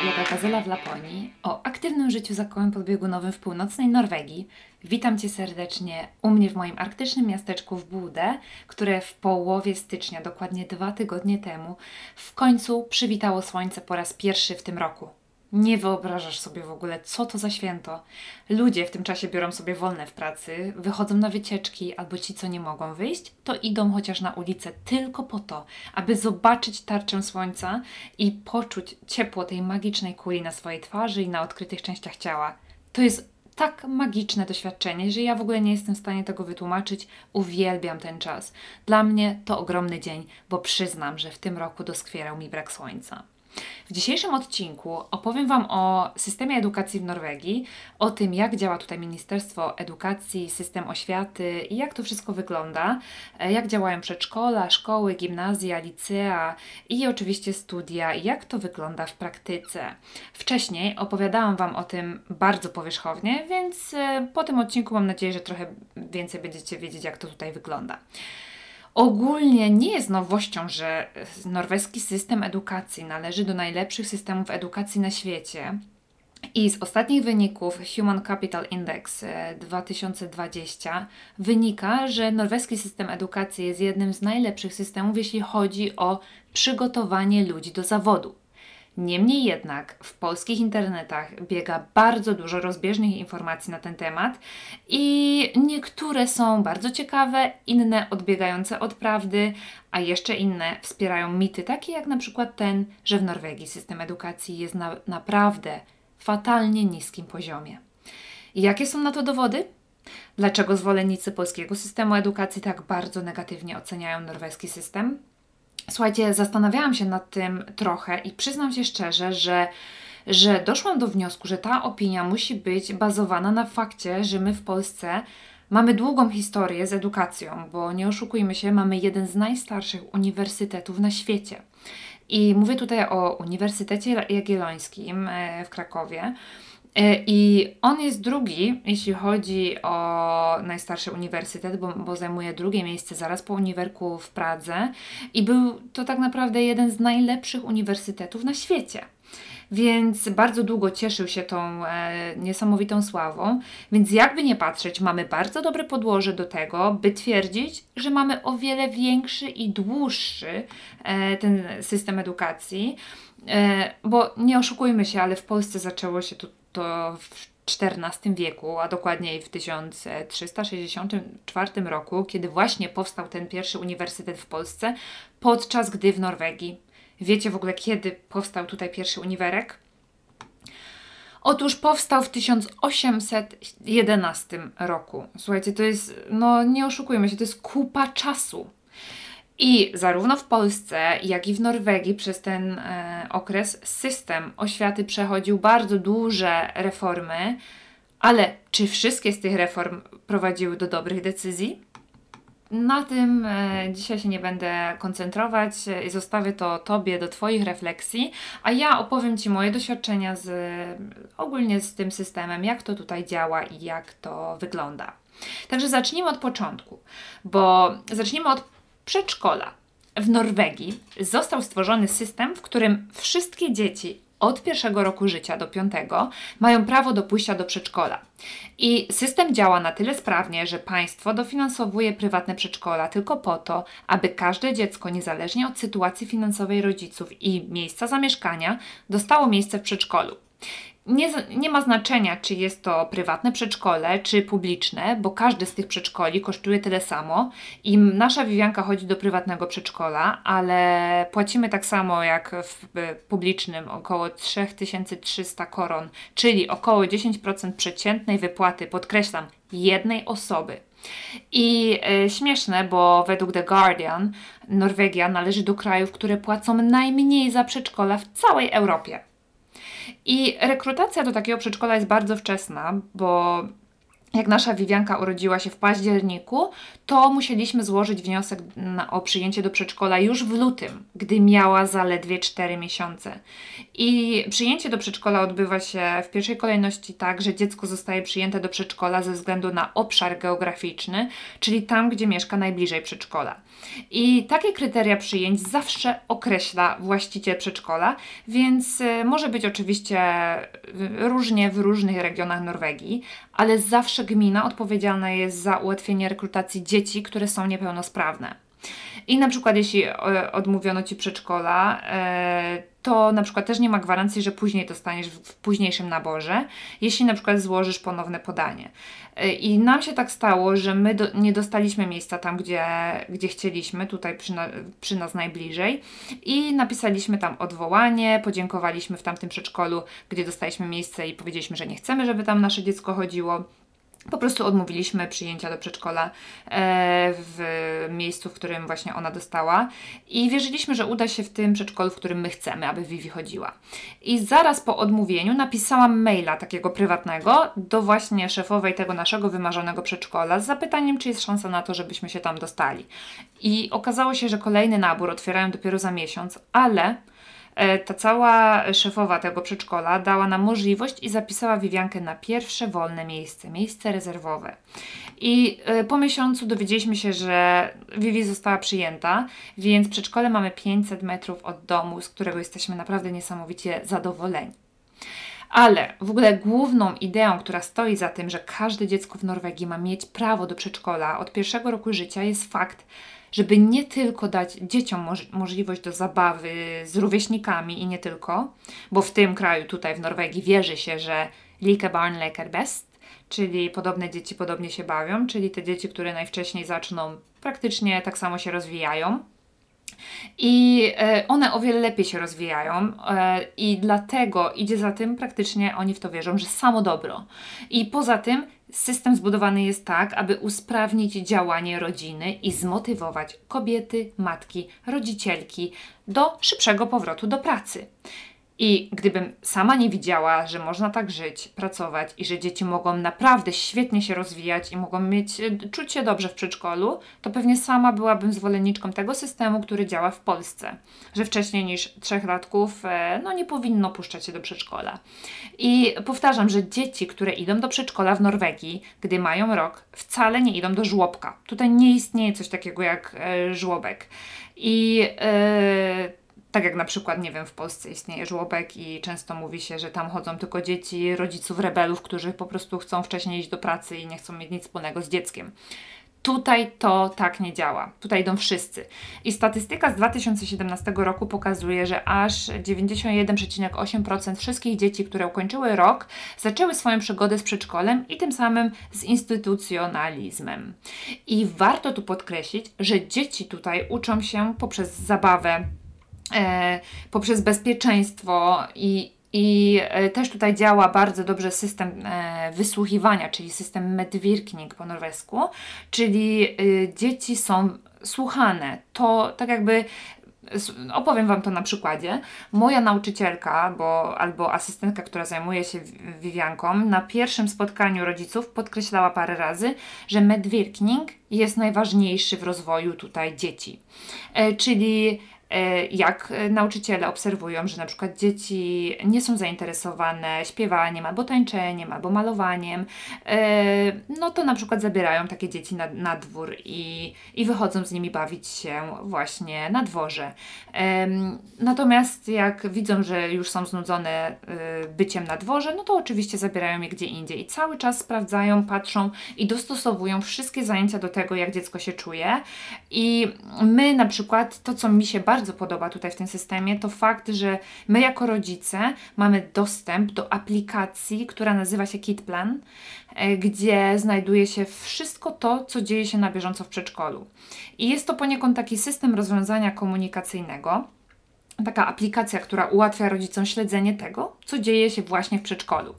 bloga Gazela w Laponii o aktywnym życiu za kołem podbiegunowym w północnej Norwegii. Witam Cię serdecznie u mnie w moim arktycznym miasteczku w Budę, które w połowie stycznia, dokładnie dwa tygodnie temu, w końcu przywitało słońce po raz pierwszy w tym roku. Nie wyobrażasz sobie w ogóle, co to za święto. Ludzie w tym czasie biorą sobie wolne w pracy, wychodzą na wycieczki, albo ci, co nie mogą wyjść, to idą chociaż na ulicę tylko po to, aby zobaczyć tarczę słońca i poczuć ciepło tej magicznej kuli na swojej twarzy i na odkrytych częściach ciała. To jest tak magiczne doświadczenie, że ja w ogóle nie jestem w stanie tego wytłumaczyć. Uwielbiam ten czas. Dla mnie to ogromny dzień, bo przyznam, że w tym roku doskwierał mi brak słońca. W dzisiejszym odcinku opowiem Wam o systemie edukacji w Norwegii, o tym, jak działa tutaj Ministerstwo Edukacji, system oświaty i jak to wszystko wygląda, e, jak działają przedszkola, szkoły, gimnazja, licea i oczywiście studia, jak to wygląda w praktyce. Wcześniej opowiadałam Wam o tym bardzo powierzchownie, więc e, po tym odcinku mam nadzieję, że trochę więcej będziecie wiedzieć, jak to tutaj wygląda. Ogólnie nie jest nowością, że norweski system edukacji należy do najlepszych systemów edukacji na świecie. I z ostatnich wyników Human Capital Index 2020 e, wynika, że norweski system edukacji jest jednym z najlepszych systemów, jeśli chodzi o przygotowanie ludzi do zawodu. Niemniej jednak w polskich internetach biega bardzo dużo rozbieżnych informacji na ten temat i niektóre są bardzo ciekawe, inne odbiegające od prawdy, a jeszcze inne wspierają mity, takie jak na przykład ten, że w Norwegii system edukacji jest na naprawdę fatalnie niskim poziomie. Jakie są na to dowody? Dlaczego zwolennicy polskiego systemu edukacji tak bardzo negatywnie oceniają norweski system? Słuchajcie, zastanawiałam się nad tym trochę i przyznam się szczerze, że że doszłam do wniosku, że ta opinia musi być bazowana na fakcie, że my w Polsce mamy długą historię z edukacją, bo nie oszukujmy się, mamy jeden z najstarszych uniwersytetów na świecie. I mówię tutaj o Uniwersytecie Jagiellońskim e, w Krakowie. E, I on jest drugi, jeśli chodzi o najstarszy uniwersytet, bo, bo, zajmuje drugie miejsce zaraz po uniwerku w Pradze. I był to tak naprawdę jeden z najlepszych uniwersytetów na świecie. Więc bardzo długo cieszył się tą e, niesamowitą sławą. Więc jakby nie patrzeć, mamy bardzo dobre podłoże do tego, by twierdzić, że mamy o wiele większy i dłuższy e, ten system edukacji. E, bo nie oszukujmy się, ale w Polsce zaczęło się to to w XIV wieku, a dokładniej w 1364 roku, kiedy właśnie powstał ten pierwszy uniwersytet w Polsce, podczas gdy w Norwegii. Wiecie w ogóle, kiedy powstał tutaj pierwszy uniwerek? Otóż powstał w 1811 roku. Słuchajcie, to jest, no nie oszukujmy się, to jest kupa czasu. I zarówno w Polsce, jak i w Norwegii przez ten e, okres system oświaty przechodził bardzo duże reformy, ale czy wszystkie z tych reform prowadziły do dobrych decyzji? Na tym e, dzisiaj się nie będę koncentrować i e, zostawię to Tobie do Twoich refleksji, a ja opowiem Ci moje doświadczenia z, ogólnie z tym systemem, jak to tutaj działa i jak to wygląda. Także zacznijmy od początku, bo zacznijmy od przedszkola. W Norwegii został stworzony system, w którym wszystkie dzieci od pierwszego roku życia do piątego mają prawo do pójścia do przedszkola. I system działa na tyle sprawnie, że państwo dofinansowuje prywatne przedszkola tylko po to, aby każde dziecko, niezależnie od sytuacji finansowej rodziców i miejsca zamieszkania, dostało miejsce w przedszkolu nie, nie ma znaczenia, czy jest to prywatne przedszkole, czy publiczne, bo każdy z tych przedszkoli kosztuje tyle samo i nasza Wiwianka chodzi do prywatnego przedszkola, ale płacimy tak samo jak w publicznym około 3300 koron, czyli około 10% przeciętnej wypłaty, podkreślam, jednej osoby. I e, śmieszne, bo według The Guardian Norwegia należy do krajów, które płacą najmniej za przedszkola w całej Europie. I rekrutacja do takiego przedszkola jest bardzo wczesna, bo jak nasza Wiwianka urodziła się w październiku, to musieliśmy złożyć wniosek na, o przyjęcie do przedszkola już w lutym, gdy miała zaledwie 4 miesiące. I przyjęcie do przedszkola odbywa się w pierwszej kolejności tak, że dziecko zostaje przyjęte do przedszkola ze względu na obszar geograficzny, czyli tam, gdzie mieszka najbliżej przedszkola. I takie kryteria przyjęć zawsze określa właściciel przedszkola, więc y, może być oczywiście y, różnie w różnych regionach Norwegii, ale zawsze gmina odpowiedzialna jest za ułatwienie rekrutacji dzieci, które są niepełnosprawne. I na przykład jeśli odmówiono Ci przedszkola, e, to na przykład też nie ma gwarancji, że później dostaniesz w późniejszym naborze, jeśli na przykład złożysz ponowne podanie. E, I nam się tak stało, że my do, nie dostaliśmy miejsca tam, gdzie, gdzie chcieliśmy, tutaj przy, na, przy nas najbliżej i napisaliśmy tam odwołanie, podziękowaliśmy w tamtym przedszkolu, gdzie dostaliśmy miejsce i powiedzieliśmy, że nie chcemy, żeby tam nasze dziecko chodziło po prostu odmówiliśmy przyjęcia do przedszkola e, w miejscu, w którym właśnie ona dostała i wierzyliśmy, że uda się w tym przedszkolu, w którym my chcemy, aby Vivi chodziła. I zaraz po odmówieniu napisałam maila takiego prywatnego do właśnie szefowej tego naszego wymarzonego przedszkola z zapytaniem, czy jest szansa na to, żebyśmy się tam dostali. I okazało się, że kolejny nabór otwierają dopiero za miesiąc, ale ta cała szefowa tego przedszkola dała nam możliwość i zapisała Wiwiankę na pierwsze wolne miejsce, miejsce rezerwowe. I e, po miesiącu dowiedzieliśmy się, że Vivi została przyjęta, więc przedszkole mamy 500 metrów od domu, z którego jesteśmy naprawdę niesamowicie zadowoleni. Ale w ogóle główną ideą, która stoi za tym, że każde dziecko w Norwegii ma mieć prawo do przedszkola od pierwszego roku życia, jest fakt, żeby nie tylko dać dzieciom moż możliwość do zabawy z rówieśnikami i nie tylko, bo w tym kraju, tutaj w Norwegii, wierzy się, że like barn leker best, czyli podobne dzieci podobnie się bawią, czyli te dzieci, które najwcześniej zaczną, praktycznie tak samo się rozwijają. I e, one o wiele lepiej się rozwijają, e, i dlatego idzie za tym praktycznie oni w to wierzą, że samo dobro. I poza tym system zbudowany jest tak, aby usprawnić działanie rodziny i zmotywować kobiety, matki, rodzicielki do szybszego powrotu do pracy. I gdybym sama nie widziała, że można tak żyć, pracować i że dzieci mogą naprawdę świetnie się rozwijać i mogą mieć, e, czuć się dobrze w przedszkolu, to pewnie sama byłabym zwolenniczką tego systemu, który działa w Polsce. Że wcześniej niż trzechlatków e, no, nie powinno puszczać się do przedszkola. I powtarzam, że dzieci, które idą do przedszkola w Norwegii, gdy mają rok, wcale nie idą do żłobka. Tutaj nie istnieje coś takiego jak e, żłobek. I tak jak na przykład, nie wiem, w Polsce istnieje żłobek i często mówi się, że tam chodzą tylko dzieci rodziców rebelów, którzy po prostu chcą wcześniej iść do pracy i nie chcą mieć nic wspólnego z dzieckiem. Tutaj to tak nie działa. Tutaj idą wszyscy. I statystyka z 2017 roku pokazuje, że aż 91,8% wszystkich dzieci, które ukończyły rok, zaczęły swoją przygodę z przedszkolem i tym samym z instytucjonalizmem. I warto tu podkreślić, że dzieci tutaj uczą się poprzez zabawę poprzez bezpieczeństwo i, i e, też tutaj działa bardzo dobrze system e, wysłuchiwania, czyli system medvirkning po norwesku, czyli dzieci są słuchane. To tak jakby opowiem Wam to na przykładzie. Moja nauczycielka bo, albo asystentka, która zajmuje się Wiwianką, na pierwszym spotkaniu rodziców podkreślała parę razy, że medvirkning jest najważniejszy w rozwoju tutaj dzieci. E, czyli E, jak nauczyciele obserwują, że na przykład dzieci nie są zainteresowane śpiewaniem albo tańczeniem, albo malowaniem, e, no to na przykład zabierają takie dzieci na, na dwór i, i wychodzą z nimi bawić się właśnie na dworze. Natomiast jak widzą, że już są znudzone e, byciem na dworze, no to oczywiście zabierają je gdzie indziej i cały czas sprawdzają, patrzą i dostosowują wszystkie zajęcia do tego, jak dziecko się czuje. I my na przykład to, co mi się bardzo bardzo podoba tutaj w tym systemie, to fakt, że my jako rodzice mamy dostęp do aplikacji, która nazywa się KitPlan, e, gdzie znajduje się wszystko to, co dzieje się na bieżąco w przedszkolu. I jest to poniekąd taki system rozwiązania komunikacyjnego taka aplikacja, która ułatwia rodzicom śledzenie tego, co dzieje się właśnie w przedszkolu.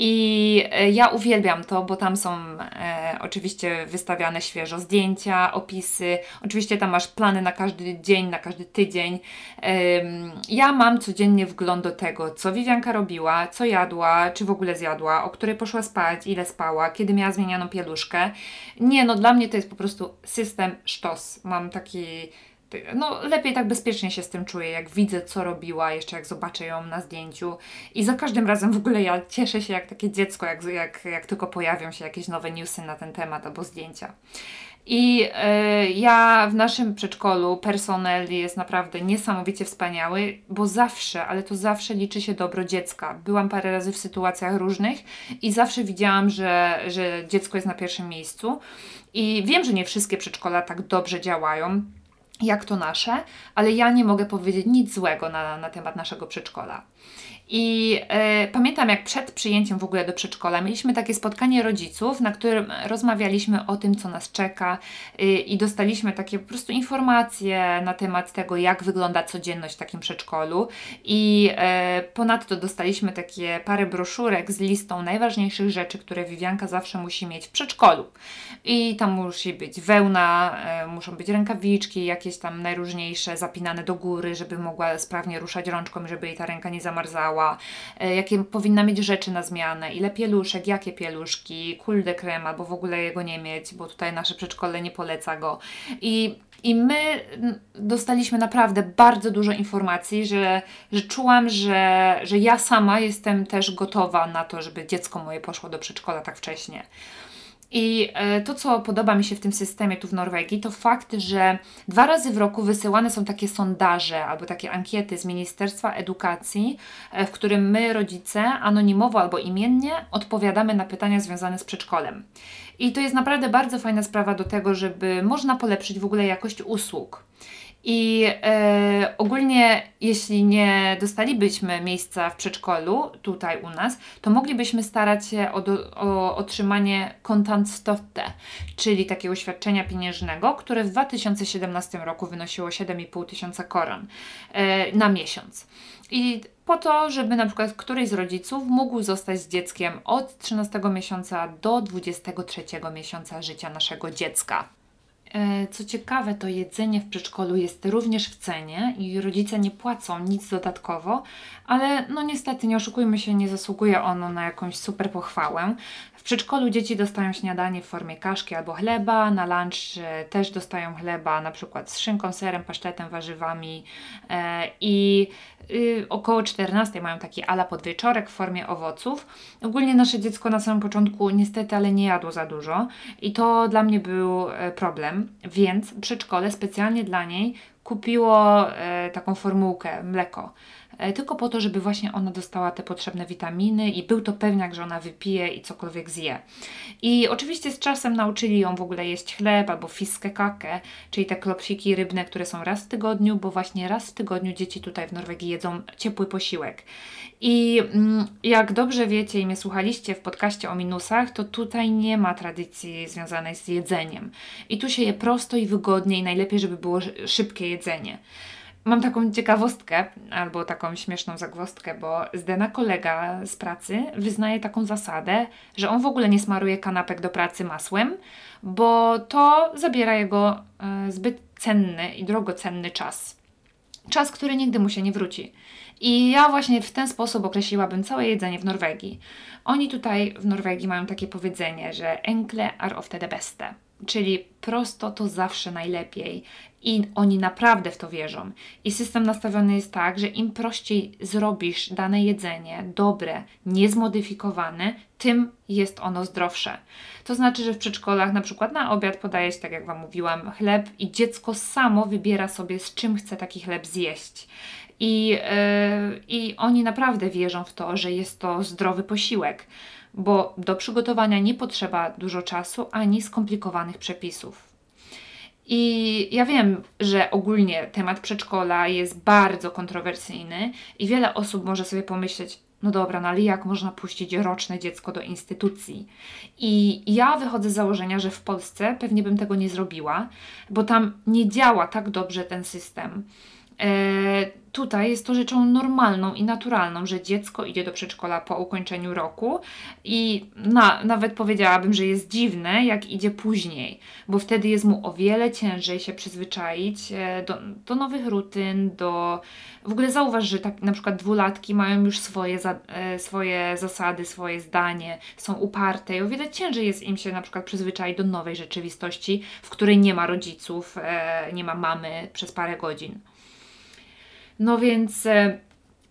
I e, ja uwielbiam to, bo tam są e, oczywiście wystawiane świeżo zdjęcia, opisy. Oczywiście tam masz plany na każdy dzień, na każdy tydzień. E, ja mam codziennie wgląd do tego, co Wiwianka robiła, co jadła, czy w ogóle zjadła, o której poszła spać, ile spała, kiedy miała zmienianą pieluszkę. Nie, no dla mnie to jest po prostu system sztos. Mam taki no lepiej tak bezpiecznie się z tym czuję, jak widzę, co robiła, jeszcze jak zobaczę ją na zdjęciu. I za każdym razem w ogóle ja cieszę się jak takie dziecko, jak, jak, jak tylko pojawią się jakieś nowe newsy na ten temat albo zdjęcia. I y, ja w naszym przedszkolu personel jest naprawdę niesamowicie wspaniały, bo zawsze, ale to zawsze liczy się dobro dziecka. Byłam parę razy w sytuacjach różnych i zawsze widziałam, że, że dziecko jest na pierwszym miejscu. I wiem, że nie wszystkie przedszkola tak dobrze działają jak to nasze, ale ja nie mogę powiedzieć nic złego na, na temat naszego przedszkola. I e, pamiętam, jak przed przyjęciem w ogóle do przedszkola mieliśmy takie spotkanie rodziców, na którym rozmawialiśmy o tym, co nas czeka y, i dostaliśmy takie po prostu informacje na temat tego, jak wygląda codzienność w takim przedszkolu. I e, ponadto dostaliśmy takie parę broszurek z listą najważniejszych rzeczy, które Wiwianka zawsze musi mieć w przedszkolu. I tam musi być wełna, e, muszą być rękawiczki, jakieś tam najróżniejsze zapinane do góry, żeby mogła sprawnie ruszać rączką, żeby jej ta ręka nie zamarzała E, jakie powinna mieć rzeczy na zmianę, ile pieluszek, jakie pieluszki, kulde krem, albo w ogóle jego nie mieć, bo tutaj nasze przedszkole nie poleca go. I i my dostaliśmy naprawdę bardzo dużo informacji, że, że czułam, że, że ja sama jestem też gotowa na to, żeby dziecko moje poszło do przedszkola tak wcześnie. I e, to, co podoba mi się w tym systemie tu w Norwegii, to fakt, że dwa razy w roku wysyłane są takie sondaże albo takie ankiety z Ministerstwa Edukacji, e, w którym my, rodzice, anonimowo albo imiennie odpowiadamy na pytania związane z przedszkolem. I to jest naprawdę bardzo fajna sprawa do tego, żeby można polepszyć w ogóle jakość usług. I e, ogólnie, jeśli nie dostalibyśmy miejsca w przedszkolu tutaj u nas, to moglibyśmy starać się o, do, o otrzymanie kontantstøtte, czyli takiego świadczenia pieniężnego, które w 2017 roku wynosiło 7,5 tysiąca koron e, na miesiąc. I po to, żeby na przykład któryś z rodziców mógł zostać z dzieckiem od 13 miesiąca do 23 miesiąca życia naszego dziecka. E, co ciekawe, to jedzenie w przedszkolu jest również w cenie i rodzice nie płacą nic dodatkowo, ale no niestety, nie oszukujmy się, nie zasługuje ono na jakąś super pochwałę. W przedszkolu dzieci dostają śniadanie w formie kaszki albo chleba, na lunch e, też dostają chleba, na przykład z szynką, serem, pasztetem, warzywami e, i y, około 14 mają taki ala podwieczorek w formie owoców. Ogólnie nasze dziecko na samym początku niestety, ale nie jadło za dużo i to dla mnie był e, problem, więc przedszkole specjalnie dla niej kupiło taką formułkę mleko E, tylko po to, żeby właśnie ona dostała te potrzebne witaminy i był to pewniak, że ona wypije i cokolwiek zje. I oczywiście z czasem nauczyli ją w ogóle jeść chleb albo fiskę kakę, czyli te klopsiki rybne, które są raz w tygodniu, bo właśnie raz w tygodniu dzieci tutaj w Norwegii jedzą ciepły posiłek. I mm, jak dobrze wiecie i mnie słuchaliście w podcaście o minusach, to tutaj nie ma tradycji związanej z jedzeniem. I tu się je prosto i wygodnie i najlepiej, żeby było szybkie jedzenie. Mam taką ciekawostkę, albo taką śmieszną zagwostkę, bo Zdena kolega z pracy wyznaje taką zasadę, że on w ogóle nie smaruje kanapek do pracy masłem, bo to zabiera jego e, zbyt cenny i drogocenny czas. Czas, który nigdy mu się nie wróci. I ja właśnie w ten sposób określiłabym całe jedzenie w Norwegii. Oni tutaj w Norwegii mają takie powiedzenie, że enkle are ofte de beste czyli prosto to zawsze najlepiej i oni naprawdę w to wierzą. I system nastawiony jest tak, że im prościej zrobisz dane jedzenie, dobre, niezmodyfikowane, tym jest ono zdrowsze. To znaczy, że w przedszkolach na przykład na obiad podaje się, tak jak Wam mówiłam, chleb i dziecko samo wybiera sobie, z czym chce taki chleb zjeść. I, yy, I oni naprawdę wierzą w to, że jest to zdrowy posiłek bo do przygotowania nie potrzeba dużo czasu ani skomplikowanych przepisów. I ja wiem, że ogólnie temat przedszkola jest bardzo kontrowersyjny i wiele osób może sobie pomyśleć, no dobra, no ale jak można puścić roczne dziecko do instytucji? I ja wychodzę z założenia, że w Polsce pewnie bym tego nie zrobiła, bo tam nie działa tak dobrze ten system. E, tutaj jest to rzeczą normalną i naturalną, że dziecko idzie do przedszkola po ukończeniu roku i na, nawet powiedziałabym, że jest dziwne, jak idzie później, bo wtedy jest mu o wiele ciężej się przyzwyczaić e, do, do nowych rutyn, do... W ogóle zauważ, że tak na przykład dwulatki mają już swoje, za, e, swoje zasady, swoje zdanie, są uparte i o wiele ciężej jest im się na przykład przyzwyczaić do nowej rzeczywistości, w której nie ma rodziców, nie ma mamy przez parę godzin. No więc e,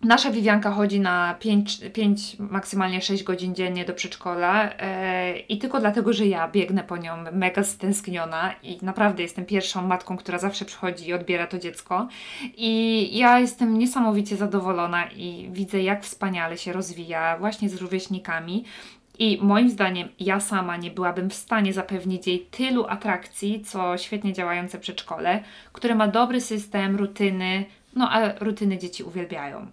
nasza Wiwianka chodzi na 5, 5, maksymalnie 6 godzin dziennie do przedszkola e, i tylko dlatego, że ja biegnę po nią mega stęskniona i naprawdę jestem pierwszą matką, która zawsze przychodzi i odbiera to dziecko. I ja jestem niesamowicie zadowolona i widzę jak wspaniale się rozwija właśnie z rówieśnikami. I moim zdaniem ja sama nie byłabym w stanie zapewnić jej tylu atrakcji, co świetnie działające przedszkole, które ma dobry system, rutyny, no a rutyny dzieci uwielbiają.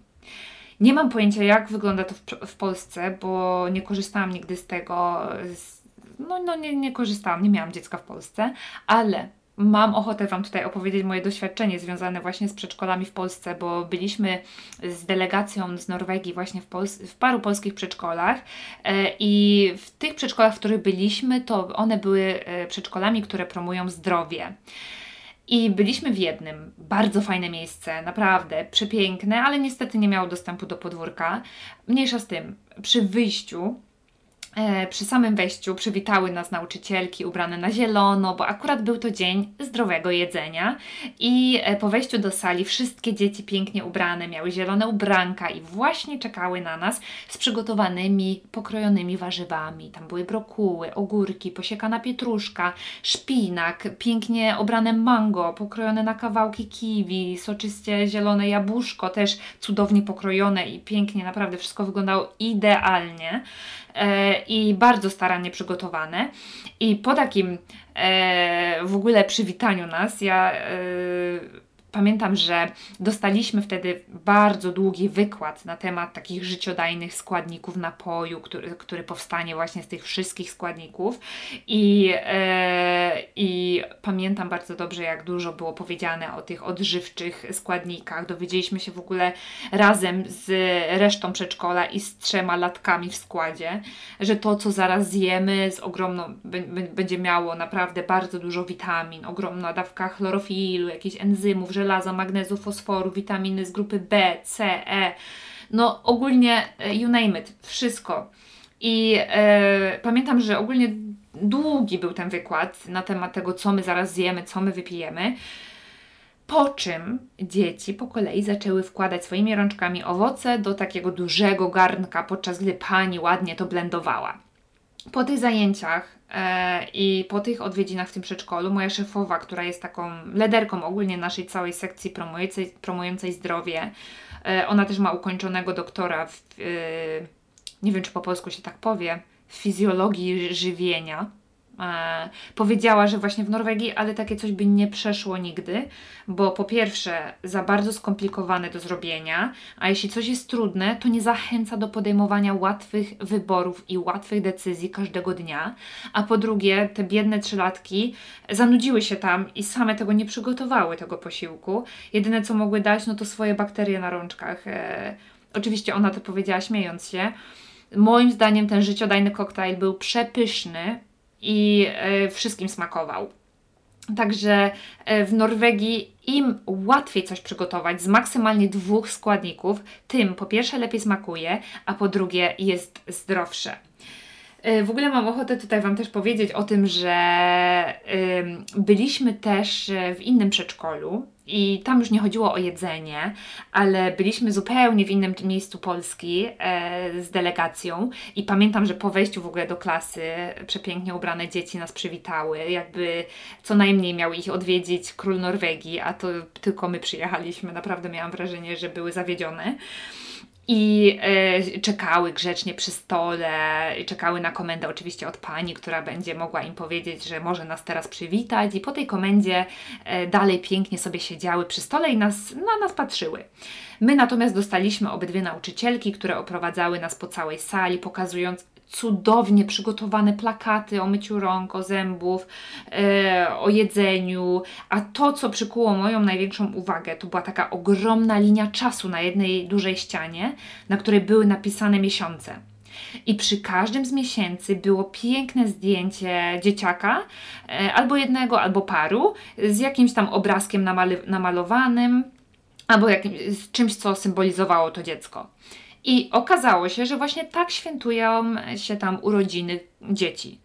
Nie mam pojęcia, jak wygląda to w, w Polsce, bo nie korzystałam nigdy z tego. Z, no, no nie, nie korzystałam, nie miałam dziecka w Polsce, ale mam ochotę Wam tutaj opowiedzieć moje doświadczenie związane właśnie z przedszkolami w Polsce, bo byliśmy z delegacją z Norwegii właśnie w, Pols- w paru polskich przedszkolach e, i w tych przedszkolach, w których byliśmy, to one były e, przedszkolami, które promują zdrowie. I byliśmy w jednym, bardzo fajne miejsce, naprawdę przepiękne, ale niestety nie miało dostępu do podwórka. Mniejsza z tym, przy wyjściu przy samym wejściu przywitały nas nauczycielki ubrane na zielono, bo akurat był to dzień zdrowego jedzenia. I e, po wejściu do sali wszystkie dzieci pięknie ubrane miały zielone ubranka i właśnie czekały na nas z przygotowanymi, pokrojonymi warzywami. Tam były brokuły, ogórki, posiekana pietruszka, szpinak, pięknie obrane mango, pokrojone na kawałki kiwi, soczyście zielone jabłuszko, też cudownie pokrojone i pięknie, naprawdę wszystko wyglądało idealnie. E, i bardzo starannie przygotowane. I po takim e, w ogóle przywitaniu nas, ja e, Pamiętam, że dostaliśmy wtedy bardzo długi wykład na temat takich życiodajnych składników napoju, który, który powstanie właśnie z tych wszystkich składników. I, e, I pamiętam bardzo dobrze, jak dużo było powiedziane o tych odżywczych składnikach. Dowiedzieliśmy się w ogóle razem z resztą przedszkola i z trzema latkami w składzie, że to, co zaraz zjemy, z ogromną, będzie miało naprawdę bardzo dużo witamin, ogromna dawka chlorofilu, jakichś enzymów, żelaza, magnezu, fosforu, witaminy z grupy B, C, E. No ogólnie e, you name it, wszystko. I e, pamiętam, że ogólnie długi był ten wykład na temat tego, co my zaraz zjemy, co my wypijemy. Po czym dzieci po kolei zaczęły wkładać swoimi rączkami owoce do takiego dużego garnka, podczas gdy pani ładnie to blendowała. Po tych zajęciach E, I po tych odwiedzinach w tym przedszkolu, moja szefowa, która jest taką lederką ogólnie naszej całej sekcji promującej, promującej zdrowie, e, ona też ma ukończonego doktora w, e, nie wiem czy po polsku się tak powie, w fizjologii żywienia e, powiedziała, że właśnie w Norwegii, ale takie coś by nie przeszło nigdy, bo po pierwsze za bardzo skomplikowane do zrobienia, a jeśli coś jest trudne, to nie zachęca do podejmowania łatwych wyborów i łatwych decyzji każdego dnia, a po drugie te biedne trzylatki zanudziły się tam i same tego nie przygotowały, tego posiłku. Jedyne co mogły dać, no to swoje bakterie na rączkach. E, oczywiście ona to powiedziała śmiejąc się, Moim zdaniem ten życiodajny koktajl był przepyszny, i e, wszystkim smakował. Także e, w Norwegii im łatwiej coś przygotować z maksymalnie dwóch składników, tym po pierwsze lepiej smakuje, a po drugie jest zdrowsze. E, w ogóle mam ochotę tutaj Wam też powiedzieć o tym, że byliśmy też w innym przedszkolu, i tam już nie chodziło o jedzenie, ale byliśmy zupełnie w innym miejscu Polski e, z delegacją. I pamiętam, że po wejściu w ogóle do klasy przepięknie ubrane dzieci nas przywitały, jakby co najmniej miał ich odwiedzić król Norwegii, a to tylko my przyjechaliśmy. Naprawdę miałam wrażenie, że były zawiedzione i e, czekały grzecznie przy stole, czekały na komendę oczywiście od pani, która będzie mogła im powiedzieć, że może nas teraz przywitać i po tej komendzie e, dalej pięknie sobie siedziały przy stole i nas, na nas patrzyły. My natomiast dostaliśmy obydwie nauczycielki, które oprowadzały nas po całej sali, pokazując cudownie przygotowane plakaty o myciu rąk, o zębów, e, o jedzeniu, a to, co przykuło moją największą uwagę, to była taka ogromna linia czasu na jednej dużej ścianie, na której były napisane miesiące. I przy każdym z miesięcy było piękne zdjęcie dzieciaka, e, albo jednego, albo paru, z jakimś tam obrazkiem namal- namalowanym, albo jakimś, z czymś, co symbolizowało to dziecko. I okazało się, że właśnie tak świętują się tam urodziny dzieci.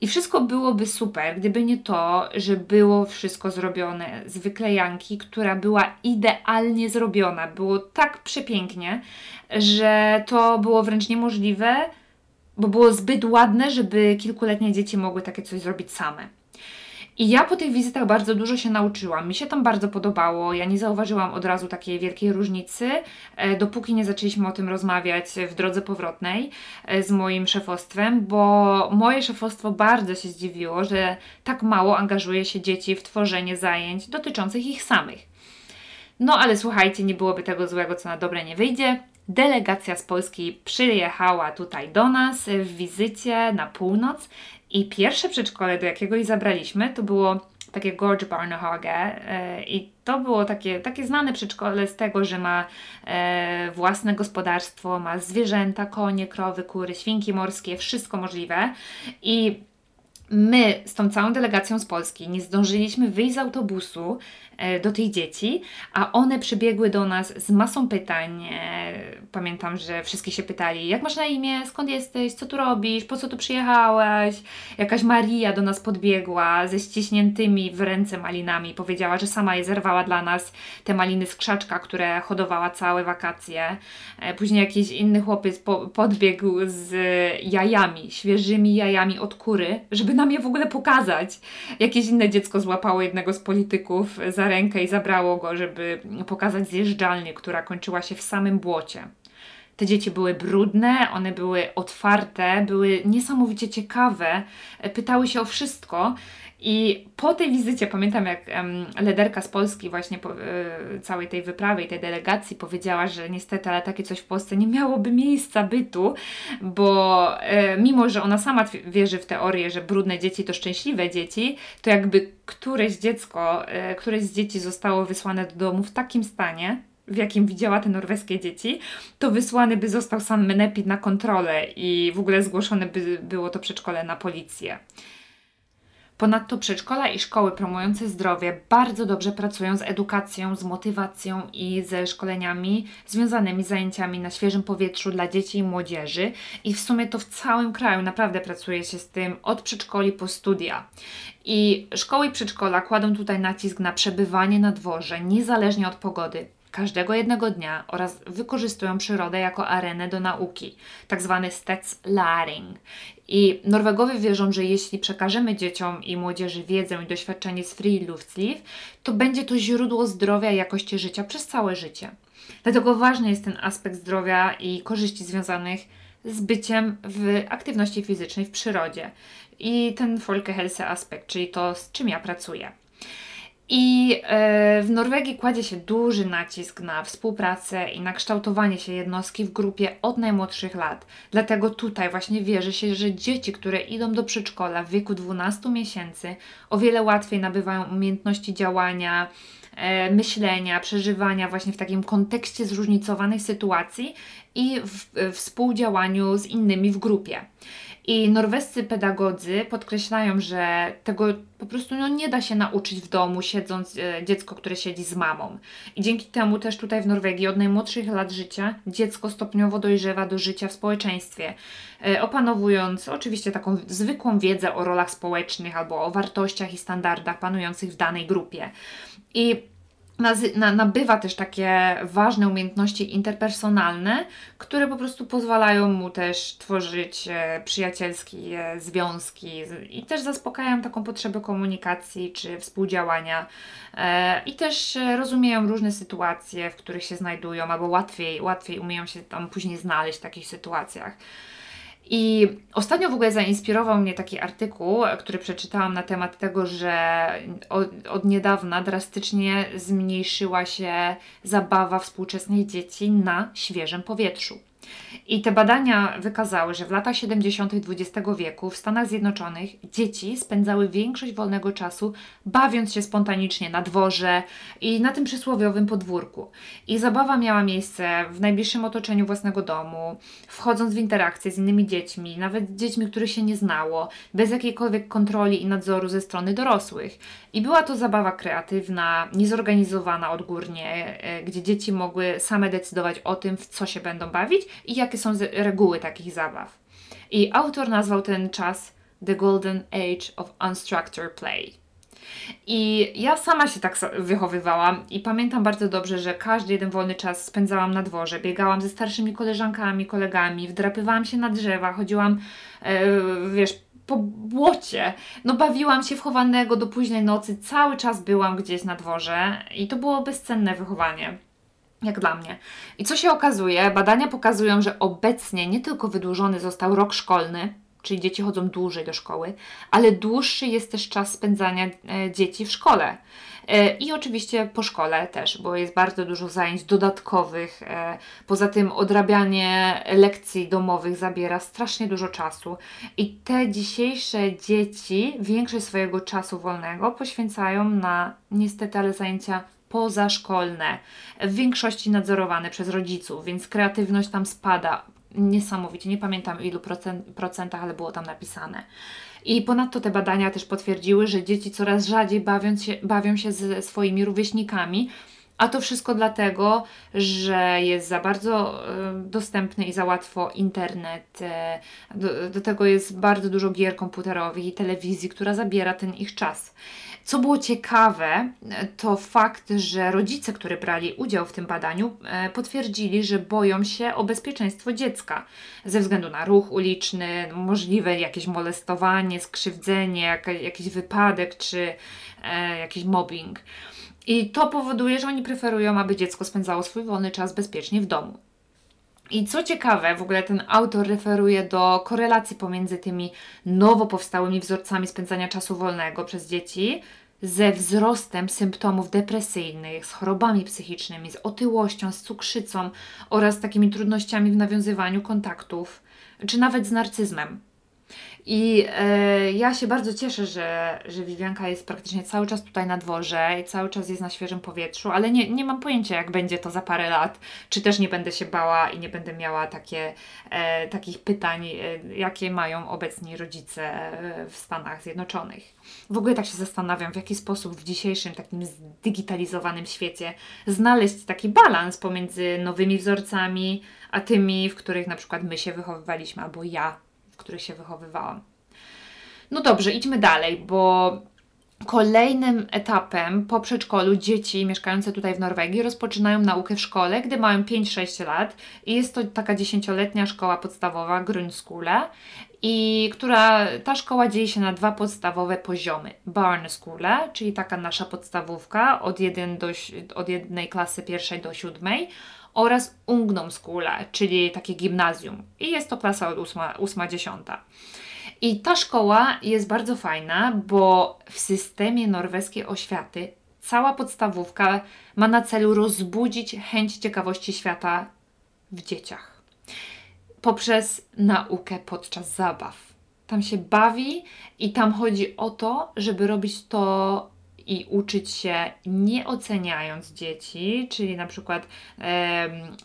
I wszystko byłoby super, gdyby nie to, że było wszystko zrobione z wyklejanki, która była idealnie zrobiona. Było tak przepięknie, że to było wręcz niemożliwe, bo było zbyt ładne, żeby kilkuletnie dzieci mogły takie coś zrobić same. I ja po tych wizytach bardzo dużo się nauczyłam. Mi się tam bardzo podobało. Ja nie zauważyłam od razu takiej wielkiej różnicy, e, dopóki nie zaczęliśmy o tym rozmawiać w drodze powrotnej e, z moim szefostwem, bo moje szefostwo bardzo się zdziwiło, że tak mało angażuje się dzieci w tworzenie zajęć dotyczących ich samych. No ale słuchajcie, nie byłoby tego złego, co na dobre nie wyjdzie. Delegacja z Polski przyjechała tutaj do nas w wizycie na północ i pierwsze przedszkole, do jakiego jej zabraliśmy, to było takie Gorge Barnehage e, i to było takie, takie znane przedszkole z tego, że ma e, własne gospodarstwo, ma zwierzęta, konie, krowy, kury, świnki morskie, wszystko możliwe. I my z tą całą delegacją z Polski nie zdążyliśmy wyjść z autobusu do tych dzieci, a one przybiegły do nas z masą pytań. E, pamiętam, że wszystkie się pytali, jak masz na imię, skąd jesteś, co tu robisz, po co tu przyjechałaś. Jakaś Maria do nas podbiegła ze ściśniętymi w ręce malinami. Powiedziała, że sama je zerwała dla nas, te maliny z krzaczka, które hodowała całe wakacje. E, później jakiś inny chłopiec po, podbiegł z jajami, świeżymi jajami od kury, żeby nam je w ogóle pokazać. Jakieś inne dziecko złapało jednego z polityków za rękę i zabrało go, żeby pokazać zjeżdżalnię, która kończyła się w samym błocie. Te dzieci były brudne, one były otwarte, były niesamowicie ciekawe, pytały się o wszystko. I po tej wizycie, pamiętam jak um, lederka z Polski właśnie po y, całej tej wyprawy i tej delegacji powiedziała, że niestety, ale takie coś w Polsce nie miałoby miejsca bytu, bo y, mimo, że ona sama wierzy w teorię, że brudne dzieci to szczęśliwe dzieci, to jakby któreś dziecko, y, któreś z dzieci zostało wysłane do domu w takim stanie, w jakim widziała te norweskie dzieci, to wysłany by został San Menepid na kontrolę i w ogóle zgłoszone by było to przedszkole na policję. Ponadto przedszkola i szkoły promujące zdrowie bardzo dobrze pracują z edukacją, z motywacją i ze szkoleniami związanymi z zajęciami na świeżym powietrzu dla dzieci i młodzieży. I w sumie to w całym kraju naprawdę pracuje się z tym od przedszkoli po studia. I szkoły i przedszkola kładą tutaj nacisk na przebywanie na dworze, niezależnie od pogody każdego jednego dnia oraz wykorzystują przyrodę jako arenę do nauki, tak zwany Laring. I Norwegowie wierzą, że jeśli przekażemy dzieciom i młodzieży wiedzę i doświadczenie z Friluftsliv, to będzie to źródło zdrowia i jakości życia przez całe życie. Dlatego ważny jest ten aspekt zdrowia i korzyści związanych z byciem w aktywności fizycznej w przyrodzie. I ten Folkehelse aspekt, czyli to, z czym ja pracuję. I e, w Norwegii kładzie się duży nacisk na współpracę i na kształtowanie się jednostki w grupie od najmłodszych lat. Dlatego tutaj właśnie wierzy się, że dzieci, które idą do przedszkola w wieku 12 miesięcy, o wiele łatwiej nabywają umiejętności działania, e, myślenia, przeżywania właśnie w takim kontekście zróżnicowanej sytuacji i w współdziałaniu z innymi w grupie. I norwescy pedagodzy podkreślają, że tego po prostu no, nie da się nauczyć w domu, siedząc e, dziecko, które siedzi z mamą. I dzięki temu też tutaj w Norwegii od najmłodszych lat życia dziecko stopniowo dojrzewa do życia w społeczeństwie, e, opanowując oczywiście taką zwykłą wiedzę o rolach społecznych albo o wartościach i standardach panujących w danej grupie. I nabywa też takie ważne umiejętności interpersonalne, które po prostu pozwalają mu też tworzyć e, przyjacielskie związki i też zaspokajają taką potrzebę komunikacji czy współdziałania e, i też e, rozumieją różne sytuacje, w których się znajdują, albo łatwiej, łatwiej umieją się tam później znaleźć w takich sytuacjach. I ostatnio w ogóle zainspirował mnie taki artykuł, który przeczytałam na temat tego, że od, od, niedawna drastycznie zmniejszyła się zabawa współczesnych dzieci na świeżym powietrzu. I te badania wykazały, że w latach 70. XX wieku w Stanach Zjednoczonych dzieci spędzały większość wolnego czasu bawiąc się spontanicznie na dworze i na tym przysłowiowym podwórku. I zabawa miała miejsce w najbliższym otoczeniu własnego domu, wchodząc w interakcje z innymi dziećmi, nawet dziećmi, których się nie znało, bez jakiejkolwiek kontroli i nadzoru ze strony dorosłych. I była to zabawa kreatywna, niezorganizowana odgórnie, e, gdzie dzieci mogły same decydować o tym, w co się będą bawić i jakie są reguły takich zabaw. I autor nazwał ten czas The Golden Age of Unstructured Play. I ja sama się tak wychowywałam i pamiętam bardzo dobrze, że każdy jeden wolny czas spędzałam na dworze. Biegałam ze starszymi koleżankami, kolegami, wdrapywałam się na drzewa, chodziłam, e, wiesz, po błocie. No bawiłam się w chowanego do późnej nocy, cały czas byłam gdzieś na dworze i to było bezcenne wychowanie. Jak dla mnie. I co się okazuje? Badania pokazują, że obecnie nie tylko wydłużony został rok szkolny, czyli dzieci chodzą dłużej do szkoły, ale dłuższy jest też czas spędzania e, dzieci w szkole. E, I oczywiście po szkole też, bo jest bardzo dużo zajęć dodatkowych. E, poza tym odrabianie lekcji domowych zabiera strasznie dużo czasu. I te dzisiejsze dzieci większość swojego czasu wolnego poświęcają na niestety, ale zajęcia pozaszkolne, w większości nadzorowane przez rodziców, więc kreatywność tam spada niesamowicie. Nie pamiętam ilu procent, procentach, ale było tam napisane. I ponadto te badania też potwierdziły, że dzieci coraz rzadziej bawią się, bawią się ze swoimi rówieśnikami, a to wszystko dlatego, że jest za bardzo y, dostępny i za łatwo internet. Y, do, do, tego jest bardzo dużo gier komputerowych i telewizji, która zabiera ten ich czas. Co było ciekawe, to fakt, że rodzice, którzy brali udział w tym badaniu, e, potwierdzili, że boją się o bezpieczeństwo dziecka ze względu na ruch uliczny, możliwe jakieś molestowanie, skrzywdzenie, jakiś wypadek czy e, jakiś mobbing. I to powoduje, że oni preferują, aby dziecko spędzało swój wolny czas bezpiecznie w domu. I co ciekawe, w ogóle ten autor referuje do korelacji pomiędzy tymi nowo powstałymi wzorcami spędzania czasu wolnego przez dzieci ze wzrostem symptomów depresyjnych, z chorobami psychicznymi, z otyłością, z cukrzycą oraz takimi trudnościami w nawiązywaniu kontaktów, czy nawet z narcyzmem. I e, ja się bardzo cieszę, że, że Vivianka jest praktycznie cały czas tutaj na dworze i cały czas jest na świeżym powietrzu, ale nie, nie mam pojęcia, jak będzie to za parę lat, czy też nie będę się bała i nie będę miała takie, e, takich pytań, e, jakie mają obecni rodzice e, w Stanach Zjednoczonych. W ogóle tak się zastanawiam, w jaki sposób w dzisiejszym takim zdigitalizowanym świecie znaleźć taki balans pomiędzy nowymi wzorcami, a tymi, w których na przykład my się wychowywaliśmy, albo ja których się wychowywałam. No dobrze, idźmy dalej, bo Kolejnym etapem po przedszkolu dzieci mieszkające tutaj w Norwegii rozpoczynają naukę w szkole, gdy mają 5-6 lat i jest to taka dziesięcioletnia szkoła podstawowa, Grundskule, i która ta szkoła dzieje się na dwa podstawowe poziomy. Barnskule, czyli taka nasza podstawówka od, jeden do, od jednej klasy pierwszej do siódmej oraz Ungdomsskule, czyli takie gimnazjum. I jest to klasa od 8-10. I ta szkoła jest bardzo fajna, bo w systemie norweskiej oświaty cała podstawówka ma na celu rozbudzić chęć ciekawości świata w dzieciach poprzez naukę podczas zabaw. Tam się bawi i tam chodzi o to, żeby robić to i uczyć się nie oceniając dzieci, czyli na przykład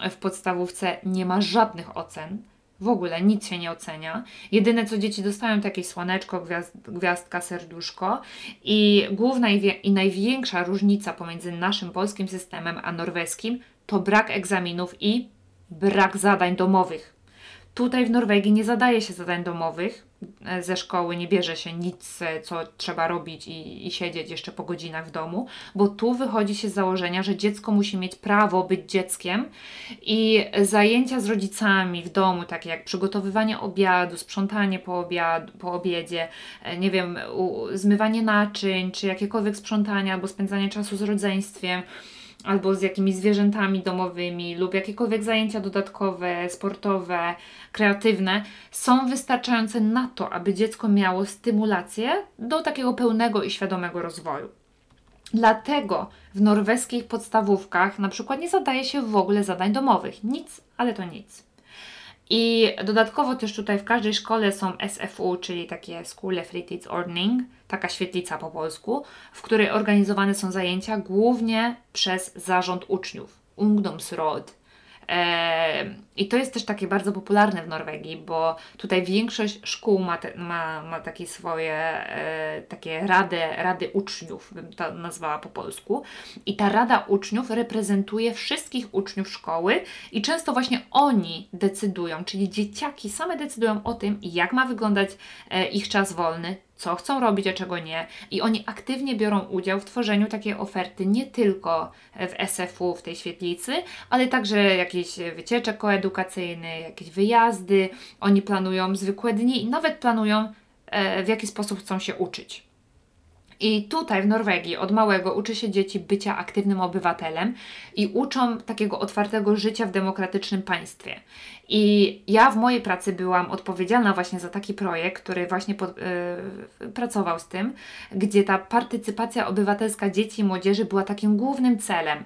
w podstawówce nie ma żadnych ocen, w ogóle nic się nie ocenia. Jedyne co dzieci dostają to jakieś słoneczko, gwiazd, gwiazdka, serduszko. I główna i, największa różnica pomiędzy naszym polskim systemem a norweskim to brak egzaminów i brak zadań domowych. Tutaj w Norwegii nie zadaje się zadań domowych, ze szkoły nie bierze się nic, co trzeba robić i, i, siedzieć jeszcze po godzinach w domu, bo tu wychodzi się z założenia, że dziecko musi mieć prawo być dzieckiem i zajęcia z rodzicami w domu, takie jak przygotowywanie obiadu, sprzątanie po, obiad, po obiedzie, e, nie wiem, zmywanie naczyń, czy jakiekolwiek sprzątanie albo spędzanie czasu z rodzeństwem, albo z jakimiś zwierzętami domowymi lub jakiekolwiek zajęcia dodatkowe, sportowe, kreatywne, są wystarczające na to, aby dziecko miało stymulację do takiego pełnego i świadomego rozwoju. Dlatego w norweskich podstawówkach na przykład nie zadaje się w ogóle zadań domowych. Nic, ale to nic. I dodatkowo też tutaj w każdej szkole są SFU, czyli takie Skole Fritidsordning, taka świetlica po polsku, w której organizowane są zajęcia głównie przez zarząd uczniów, Ungdomsråd. I to jest też takie bardzo popularne w Norwegii, bo tutaj większość szkół ma, te, ma, ma takie swoje e, takie rady, rady uczniów, bym to nazwała po polsku. I ta rada uczniów reprezentuje wszystkich uczniów szkoły i często właśnie oni decydują, czyli dzieciaki same decydują o tym, jak ma wyglądać e, ich czas wolny, co chcą robić, a czego nie. I oni aktywnie biorą udział w tworzeniu takiej oferty nie tylko w SFU, w tej świetlicy, ale także jakieś wycieczek koedukacyjnych, jakieś wyjazdy. Oni planują zwykłe dni i nawet planują, e, w jaki sposób chcą się uczyć. I tutaj w Norwegii od małego uczy się dzieci bycia aktywnym obywatelem i uczą takiego otwartego życia w demokratycznym państwie. I ja w mojej pracy byłam odpowiedzialna właśnie za taki projekt, który właśnie pod, yy, pracował z tym, gdzie ta partycypacja obywatelska dzieci i młodzieży była takim głównym celem.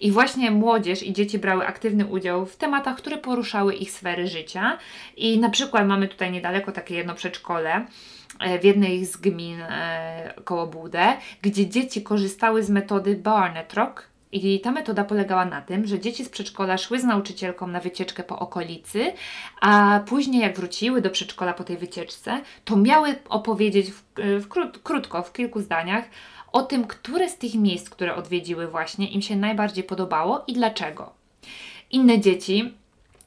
I właśnie młodzież i dzieci brały aktywny udział w tematach, które poruszały ich sfery życia. I na przykład mamy tutaj niedaleko takie jedno przedszkole, E, w jednej z gmin e, koło Budę, gdzie dzieci korzystały z metody Barnetrock, i ta metoda polegała na tym, że dzieci z przedszkola szły z nauczycielką na wycieczkę po okolicy, a później jak wróciły do przedszkola po tej wycieczce, to miały opowiedzieć w, w krót, krótko, w kilku zdaniach o tym, które z tych miejsc, które odwiedziły właśnie, im się najbardziej podobało i dlaczego. Inne dzieci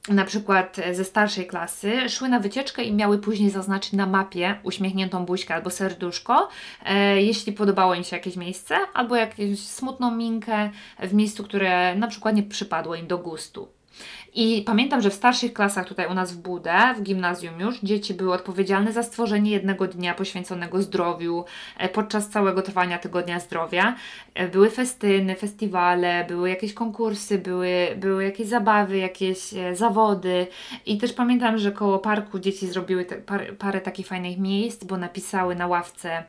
na przykład ze starszej klasy szły na wycieczkę i miały później zaznaczyć na mapie uśmiechniętą buźkę albo serduszko, e, jeśli podobało im się jakieś miejsce, albo jakąś smutną minkę w miejscu, które na przykład nie przypadło im do gustu. I pamiętam, że w starszych klasach tutaj u nas w Budę, w gimnazjum już, dzieci były odpowiedzialne za stworzenie jednego dnia poświęconego zdrowiu e, podczas całego trwania Tygodnia Zdrowia. E, były festyny, festiwale, były jakieś konkursy, były, były jakieś zabawy, jakieś e, zawody. I też pamiętam, że koło parku dzieci zrobiły te, parę, parę takich fajnych miejsc, bo napisały na ławce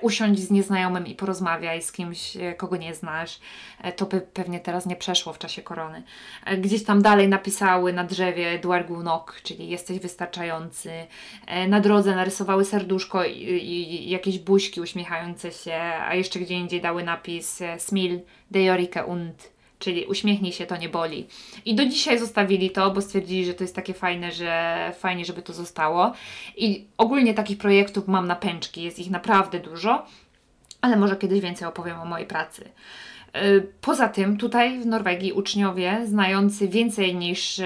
usiądź z nieznajomym i porozmawiaj z kimś, e, kogo nie znasz. E, to by pewnie teraz nie przeszło w czasie korony. E, gdzieś tam dalej napisały na drzewie Dwargunok, czyli jesteś wystarczający. E, na drodze narysowały serduszko i, jakieś buźki uśmiechające się, a jeszcze gdzie indziej dały napis e, Smil de und czyli uśmiechnij się, to nie boli. I do dzisiaj zostawili to, bo stwierdzili, że to jest takie fajne, że fajnie, żeby to zostało. I ogólnie takich projektów mam na pęczki, jest ich naprawdę dużo, ale może kiedyś więcej opowiem o mojej pracy. Y, poza tym, tutaj w Norwegii uczniowie znający więcej niż y,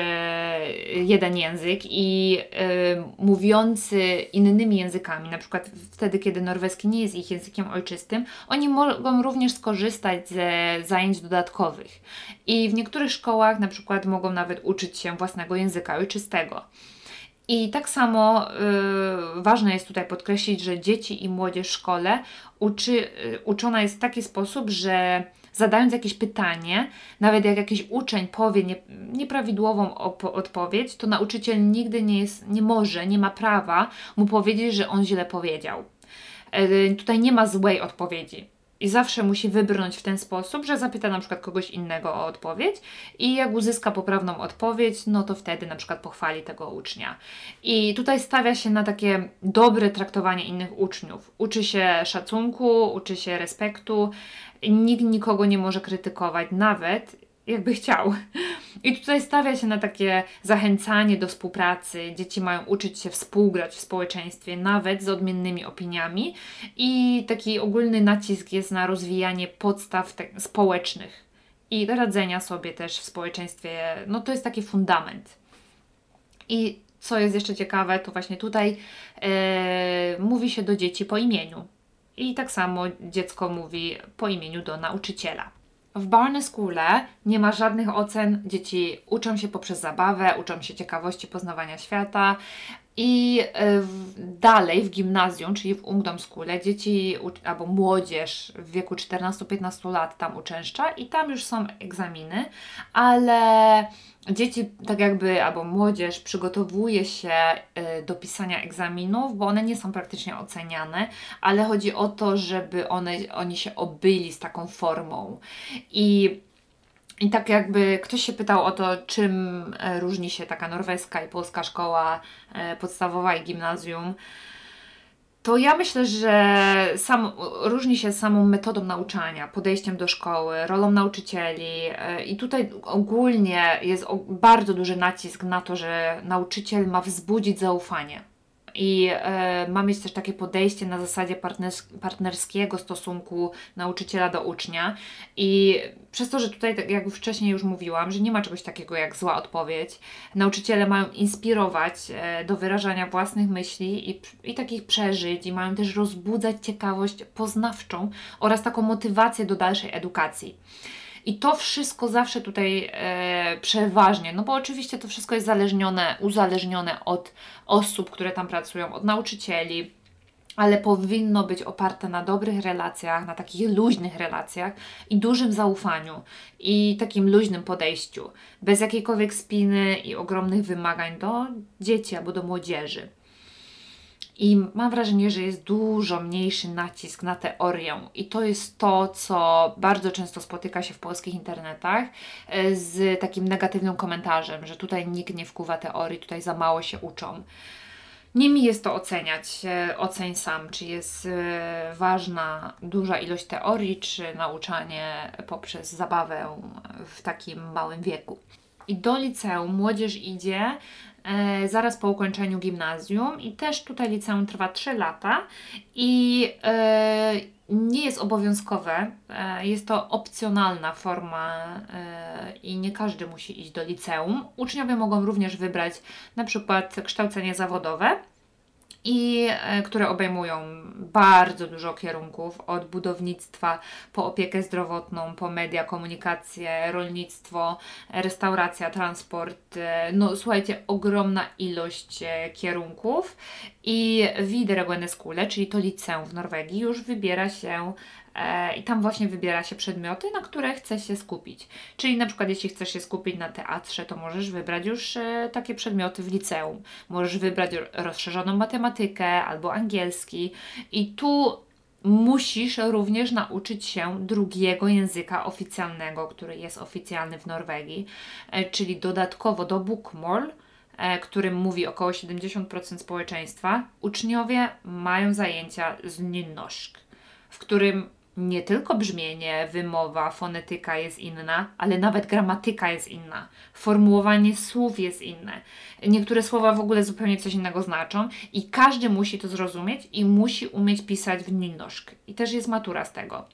jeden język i y, mówiący innymi językami, na przykład wtedy, kiedy norweski nie jest ich językiem ojczystym, oni mogą również skorzystać ze zajęć dodatkowych. I w niektórych szkołach na przykład mogą nawet uczyć się własnego języka ojczystego. I tak samo y, ważne jest tutaj podkreślić, że dzieci i młodzież w szkole uczy, y, uczona jest w taki sposób, że zadając jakieś pytanie, nawet jak jakiś uczeń powie nie, nieprawidłową odpowiedź, to nauczyciel nigdy nie, jest, nie może, nie ma prawa mu powiedzieć, że on źle powiedział. E, tutaj nie ma złej odpowiedzi. I zawsze musi wybrnąć w ten sposób, że zapyta na przykład kogoś innego o odpowiedź i jak uzyska poprawną odpowiedź, no to wtedy na przykład pochwali tego ucznia. I tutaj stawia się na takie dobre traktowanie innych uczniów. Uczy się szacunku, uczy się respektu, nikt nikogo nie może krytykować, nawet jakby chciał. I tutaj stawia się na takie zachęcanie do współpracy. Dzieci mają uczyć się współgrać w społeczeństwie, nawet z odmiennymi opiniami. I taki ogólny nacisk jest na rozwijanie podstaw te- społecznych i radzenia sobie też w społeczeństwie. No to jest taki fundament. I co jest jeszcze ciekawe, to właśnie tutaj e, mówi się do dzieci po imieniu. I tak samo dziecko mówi po imieniu do nauczyciela. W Barneskule nie ma żadnych ocen. Dzieci uczą się poprzez zabawę, uczą się ciekawości poznawania świata. I y, dalej w gimnazjum, czyli w Ungdomsskule, dzieci albo młodzież w wieku 14-15 lat tam uczęszcza i tam już są egzaminy, ale dzieci, tak jakby, albo młodzież przygotowuje się y, do pisania egzaminów, bo one nie są praktycznie oceniane, ale chodzi o to, żeby one, oni się obyli z taką formą. I I tak jakby ktoś się pytał o to, czym e, różni się taka norweska i polska szkoła e, podstawowa i gimnazjum, to ja myślę, że sam, różni się samą metodą nauczania, podejściem do szkoły, rolą nauczycieli e, i tutaj ogólnie jest bardzo duży nacisk na to, że nauczyciel ma wzbudzić zaufanie i e, ma mieć też takie podejście na zasadzie partners partnerskiego stosunku nauczyciela do ucznia. I przez to, że tutaj, tak jak wcześniej już mówiłam, że nie ma czegoś takiego jak zła odpowiedź, nauczyciele mają inspirować e, do wyrażania własnych myśli i, i takich przeżyć, i mają też rozbudzać ciekawość poznawczą oraz taką motywację do dalszej edukacji. I to wszystko zawsze tutaj e, przeważnie, no bo oczywiście to wszystko jest zależnione, uzależnione od osób, które tam pracują, od nauczycieli, ale powinno być oparte na dobrych relacjach, na takich luźnych relacjach i dużym zaufaniu i takim luźnym podejściu, bez jakiejkolwiek spiny i ogromnych wymagań do dzieci albo do młodzieży. I mam wrażenie, że jest dużo mniejszy nacisk na teorię, i to jest to, co bardzo często spotyka się w polskich internetach e, z takim negatywnym komentarzem, że tutaj nikt nie wkuwa teorii, tutaj za mało się uczą. Nie mi jest to oceniać, e, oceń sam, czy jest e, ważna duża ilość teorii, czy nauczanie poprzez zabawę w takim małym wieku. I do liceum młodzież idzie zaraz po ukończeniu gimnazjum i też tutaj liceum trwa 3 lata i e, nie jest obowiązkowe, e, jest to opcjonalna forma e, i nie każdy musi iść do liceum. Uczniowie mogą również wybrać na przykład kształcenie zawodowe i e, które obejmują bardzo dużo kierunków, od budownictwa po opiekę zdrowotną, po media, komunikację, rolnictwo, restauracja, transport. E, no słuchajcie, ogromna ilość e, kierunków i Wideregłene Skule, czyli to liceum w Norwegii, już wybiera się i tam właśnie wybiera się przedmioty, na które chce się skupić. Czyli na przykład jeśli chcesz się skupić na teatrze, to możesz wybrać już e, takie przedmioty w liceum. Możesz wybrać rozszerzoną matematykę albo angielski i tu musisz również nauczyć się drugiego języka oficjalnego, który jest oficjalny w Norwegii, e, czyli dodatkowo do Bookmall, którym mówi około 70% społeczeństwa, uczniowie mają zajęcia z nynorsk, w którym nie tylko brzmienie, wymowa, fonetyka jest inna, ale nawet gramatyka jest inna. Formułowanie słów jest inne. Niektóre słowa w ogóle zupełnie coś innego znaczą i każdy musi to zrozumieć i musi umieć pisać w nynorsk. I też jest matura z tego.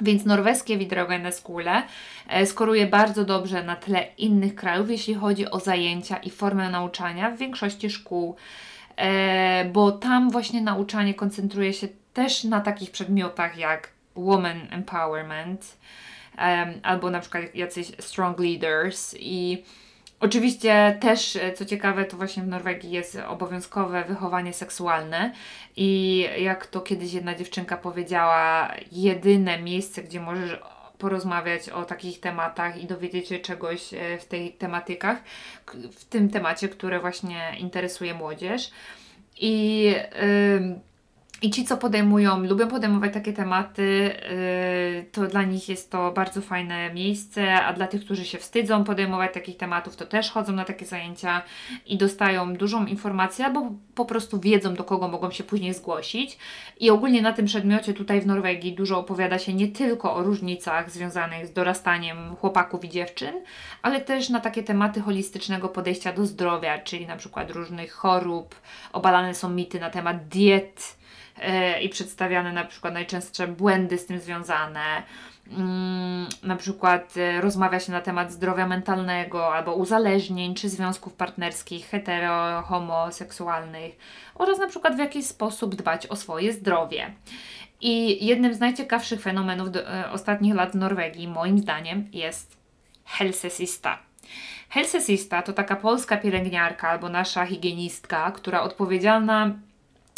Więc norweskie Widrogene Skule e, skoruje bardzo dobrze na tle innych krajów, jeśli chodzi o zajęcia i formę nauczania w większości szkół, e, bo tam właśnie nauczanie koncentruje się też na takich przedmiotach jak woman empowerment, um, albo na przykład jacyś strong leaders i Oczywiście też, e, co ciekawe, to właśnie w Norwegii jest obowiązkowe wychowanie seksualne i jak to kiedyś jedna dziewczynka powiedziała, jedyne miejsce, gdzie możesz porozmawiać o takich tematach i dowiedzieć się czegoś e, w tych tematykach, w tym temacie, które właśnie interesuje młodzież. I yy, i ci, co podejmują, lubią podejmować takie tematy, yy, to dla nich jest to bardzo fajne miejsce, a dla tych, którzy się wstydzą podejmować takich tematów, to też chodzą na takie zajęcia i dostają dużą informację, albo po prostu wiedzą, do kogo mogą się później zgłosić. I ogólnie na tym przedmiocie tutaj w Norwegii dużo opowiada się nie tylko o różnicach związanych z dorastaniem chłopaków i dziewczyn, ale też na takie tematy holistycznego podejścia do zdrowia, czyli na przykład różnych chorób, obalane są mity na temat diet i przedstawiane na przykład najczęstsze błędy z tym związane. Mm, na przykład e, rozmawia się na temat zdrowia mentalnego albo uzależnień czy związków partnerskich hetero, homoseksualnych oraz na przykład w jakiś sposób dbać o swoje zdrowie. I jednym z najciekawszych fenomenów e, ostatnich lat w Norwegii, moim zdaniem, jest helsesista. Helsesista to taka polska pielęgniarka albo nasza higienistka, która odpowiedzialna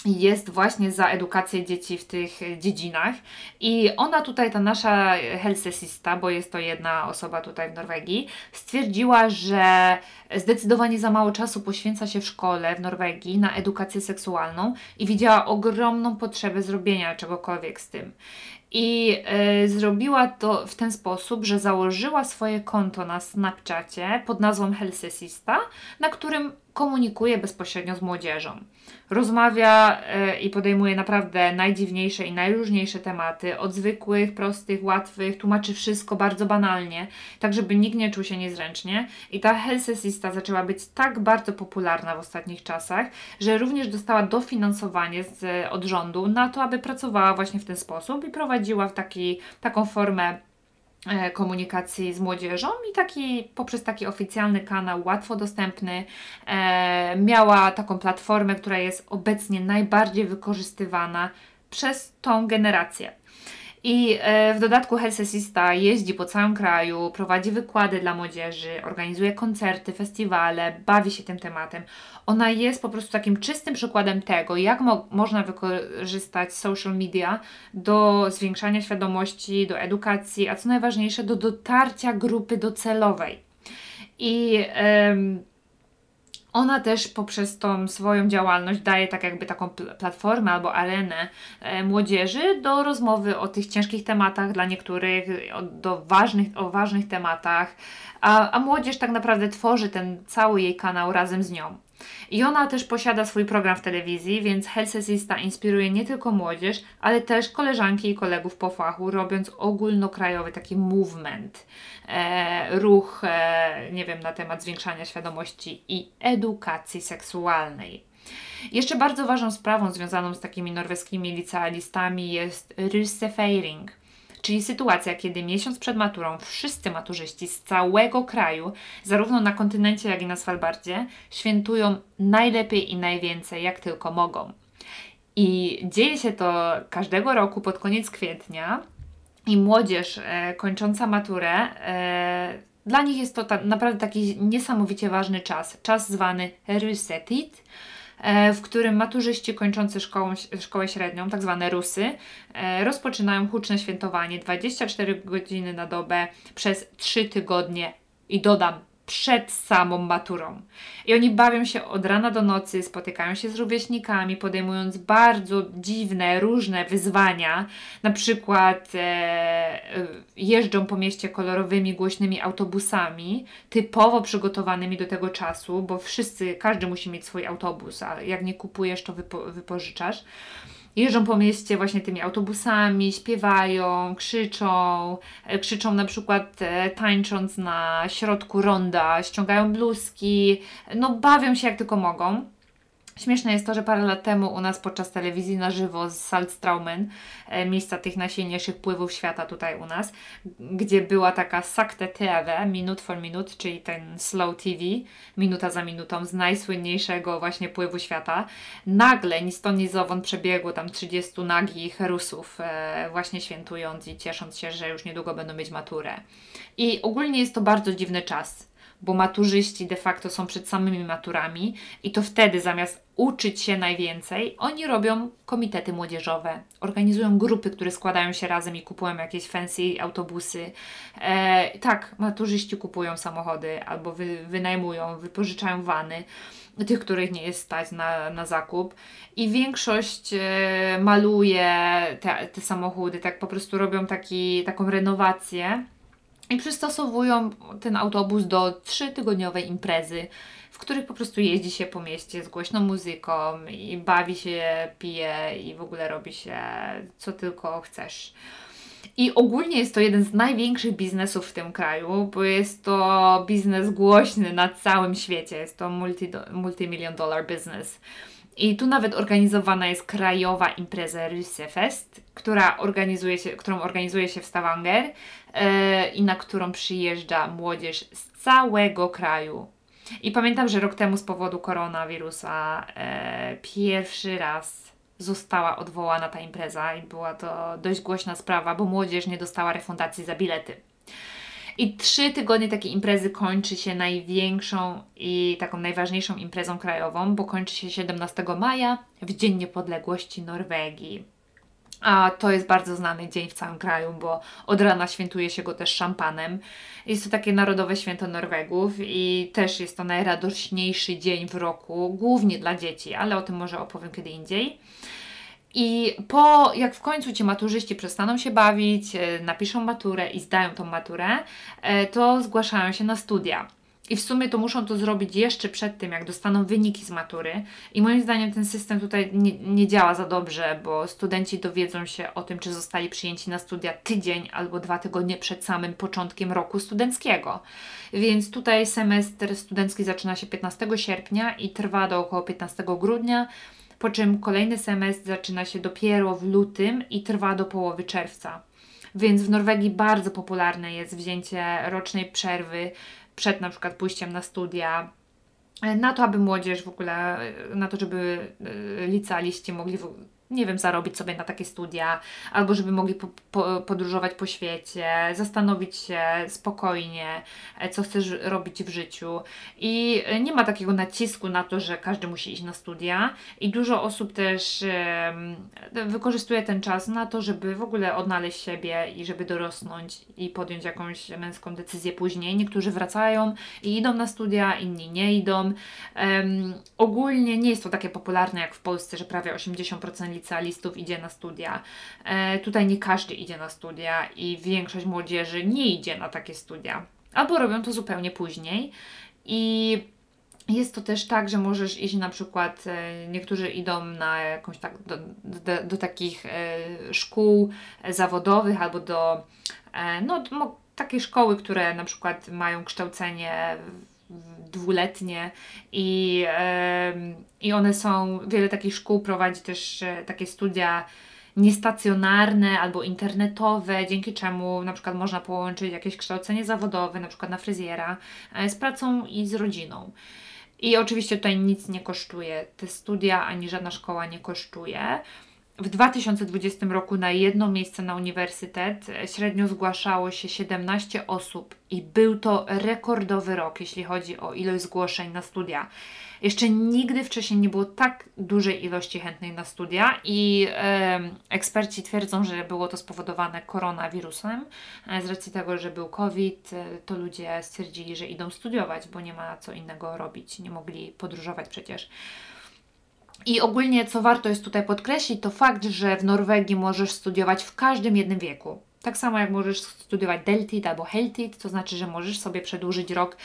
jest właśnie za edukację dzieci w tych dziedzinach. I ona tutaj, ta nasza helsesista, bo jest to jedna osoba tutaj w Norwegii, stwierdziła, że zdecydowanie za mało czasu poświęca się w szkole w Norwegii na edukację seksualną i widziała ogromną potrzebę zrobienia czegokolwiek z tym. I y, zrobiła to w ten sposób, że założyła swoje konto na Snapchacie pod nazwą Helsesista, na którym komunikuje bezpośrednio z młodzieżą. Rozmawia y, i podejmuje naprawdę najdziwniejsze i najróżniejsze tematy, od zwykłych, prostych, łatwych, tłumaczy wszystko bardzo banalnie, tak żeby nikt nie czuł się niezręcznie. I ta Helsesista zaczęła być tak bardzo popularna w ostatnich czasach, że również dostała dofinansowanie z, od rządu na to, aby pracowała właśnie w ten sposób i prowadziła w taki, taką formę E, komunikacji z młodzieżą i taki, poprzez taki oficjalny kanał łatwo dostępny e, miała taką platformę, która jest obecnie najbardziej wykorzystywana przez tą generację. I e, w dodatku Helsesista jeździ po całym kraju, prowadzi wykłady dla młodzieży, organizuje koncerty, festiwale, bawi się tym tematem. Ona jest po prostu takim czystym przykładem tego, jak mo można wykorzystać social media do zwiększania świadomości, do edukacji, a co najważniejsze, do dotarcia grupy docelowej. I ona też poprzez tą swoją działalność daje tak jakby taką platformę albo arenę e, młodzieży do rozmowy o tych ciężkich tematach dla niektórych, o, do ważnych, o ważnych tematach, a, a młodzież tak naprawdę tworzy ten cały jej kanał razem z nią. I ona też posiada swój program w telewizji, więc Helsesista inspiruje nie tylko młodzież, ale też koleżanki i kolegów po fachu, robiąc ogólnokrajowy taki movement, e, ruch, e, nie wiem, na temat zwiększania świadomości i edukacji seksualnej. Jeszcze bardzo ważną sprawą związaną z takimi norweskimi licealistami jest Russefeiring – czyli sytuacja, kiedy miesiąc przed maturą wszyscy maturzyści z całego kraju, zarówno na kontynencie, jak i na Svalbardzie, świętują najlepiej i najwięcej, jak tylko mogą. I dzieje się to każdego roku pod koniec kwietnia i młodzież e, kończąca maturę e, dla nich jest to ta, naprawdę taki niesamowicie ważny czas, czas zwany Rysetit, E, w którym maturzyści kończący szkołą, szkołę średnią, tak zwane Rusy, e, rozpoczynają huczne świętowanie 24 godziny na dobę przez 3 tygodnie i dodam przed samą maturą. I oni bawią się od rana do nocy, spotykają się z rówieśnikami, podejmując bardzo dziwne, różne wyzwania. Na przykład e, e, jeżdżą po mieście kolorowymi, głośnymi autobusami, typowo przygotowanymi do tego czasu, bo wszyscy, każdy musi mieć swój autobus, a jak nie kupujesz, to wypo, wypożyczasz jeżdżą po mieście właśnie tymi autobusami, śpiewają, krzyczą, e, krzyczą na przykład e, tańcząc na środku ronda, ściągają bluzki, no bawią się jak tylko mogą. Śmieszne jest to, że parę lat temu u nas podczas telewizji na żywo z Saltstraumen, e, miejsca tych najsilniejszych pływów świata tutaj u nas, gdzie była taka Sakte TV, minut for minut, czyli ten slow TV, minuta za minutą, z najsłynniejszego właśnie pływu świata. Nagle, ni stąd, ni zowąd przebiegło tam 30 nagich Rusów, e, właśnie świętując i ciesząc się, że już niedługo będą mieć maturę. I ogólnie jest to bardzo dziwny czas bo maturzyści de facto są przed samymi maturami i to wtedy zamiast uczyć się najwięcej, oni robią komitety młodzieżowe, organizują grupy, które składają się razem i kupują jakieś fancy autobusy. E, tak, maturzyści kupują samochody albo wy, wynajmują, wypożyczają wany tych, których nie jest stać na, na zakup. I większość e, maluje te, te samochody, tak po prostu robią taki, taką renowację i przystosowują ten autobus do trzytygodniowej imprezy, w których po prostu jeździ się po mieście z głośną muzyką i bawi się, pije i w ogóle robi się co tylko chcesz. I ogólnie jest to jeden z największych biznesów w tym kraju, bo jest to biznes głośny na całym świecie. Jest to multi, multimillion dollar business. I tu nawet organizowana jest krajowa impreza Rysefest, która organizuje się, którą organizuje się w Stavanger yy, i na którą przyjeżdża młodzież z całego kraju. I pamiętam, że rok temu z powodu koronawirusa yy, pierwszy raz została odwołana ta impreza i była to dość głośna sprawa, bo młodzież nie dostała refundacji za bilety. I trzy tygodnie takiej imprezy kończy się największą i taką najważniejszą imprezą krajową, bo kończy się 17 maja w Dzień Niepodległości Norwegii. A to jest bardzo znany dzień w całym kraju, bo od rana świętuje się go też szampanem. Jest to takie narodowe święto Norwegów i też jest to najradośniejszy dzień w roku, głównie dla dzieci, ale o tym może opowiem kiedy indziej. I po, jak w końcu ci maturzyści przestaną się bawić, e, napiszą maturę i zdają tą maturę, e, to zgłaszają się na studia. I w sumie to muszą to zrobić jeszcze przed tym, jak dostaną wyniki z matury. I moim zdaniem ten system tutaj nie, nie, działa za dobrze, bo studenci dowiedzą się o tym, czy zostali przyjęci na studia tydzień albo dwa tygodnie przed samym początkiem roku studenckiego. Więc tutaj semestr studencki zaczyna się 15 sierpnia i trwa do około 15 grudnia po czym kolejny semestr zaczyna się dopiero w lutym i trwa do połowy czerwca. Więc w Norwegii bardzo popularne jest wzięcie rocznej przerwy przed na przykład pójściem na studia, na to, aby młodzież w ogóle, na to, żeby e, licealiści mogli nie wiem, zarobić sobie na takie studia, albo żeby mogli po, po, podróżować po świecie, zastanowić się spokojnie, e, co chcesz robić w życiu. I e, nie ma takiego nacisku na to, że każdy musi iść na studia, i dużo osób też wykorzystuje ten czas na to, żeby w ogóle odnaleźć siebie i żeby dorosnąć i podjąć jakąś męską decyzję później. Niektórzy wracają i idą na studia, inni nie idą. Ogólnie nie jest to takie popularne jak w Polsce, że prawie 80% licealistów idzie na studia. E, tutaj nie każdy idzie na studia i większość młodzieży nie idzie na takie studia. Albo robią to zupełnie później. I jest to też tak, że możesz iść na przykład, e, niektórzy idą na jakąś tak, do, do, do takich e, szkół zawodowych albo do no, takie szkoły, które na przykład mają kształcenie dwuletnie i, i one są, wiele takich szkół prowadzi też e, takie studia niestacjonarne albo internetowe, dzięki czemu na przykład można połączyć jakieś kształcenie zawodowe, na przykład na fryzjera, e, z pracą i z rodziną. I oczywiście tutaj nic nie kosztuje. Te studia ani żadna szkoła nie kosztuje. W 2020 roku na jedno miejsce na uniwersytet średnio zgłaszało się 17 osób i był to rekordowy rok, jeśli chodzi o ilość zgłoszeń na studia. Jeszcze nigdy wcześniej nie było tak dużej ilości chętnych na studia i e, eksperci twierdzą, że było to spowodowane koronawirusem. E, z racji tego, że był COVID, e, to ludzie stwierdzili, że idą studiować, bo nie ma co innego robić, nie mogli podróżować przecież. I ogólnie, co warto jest tutaj podkreślić, to fakt, że w Norwegii możesz studiować w każdym jednym wieku. Tak samo jak możesz studiować Deltit albo Heltit, to znaczy, że możesz sobie przedłużyć rok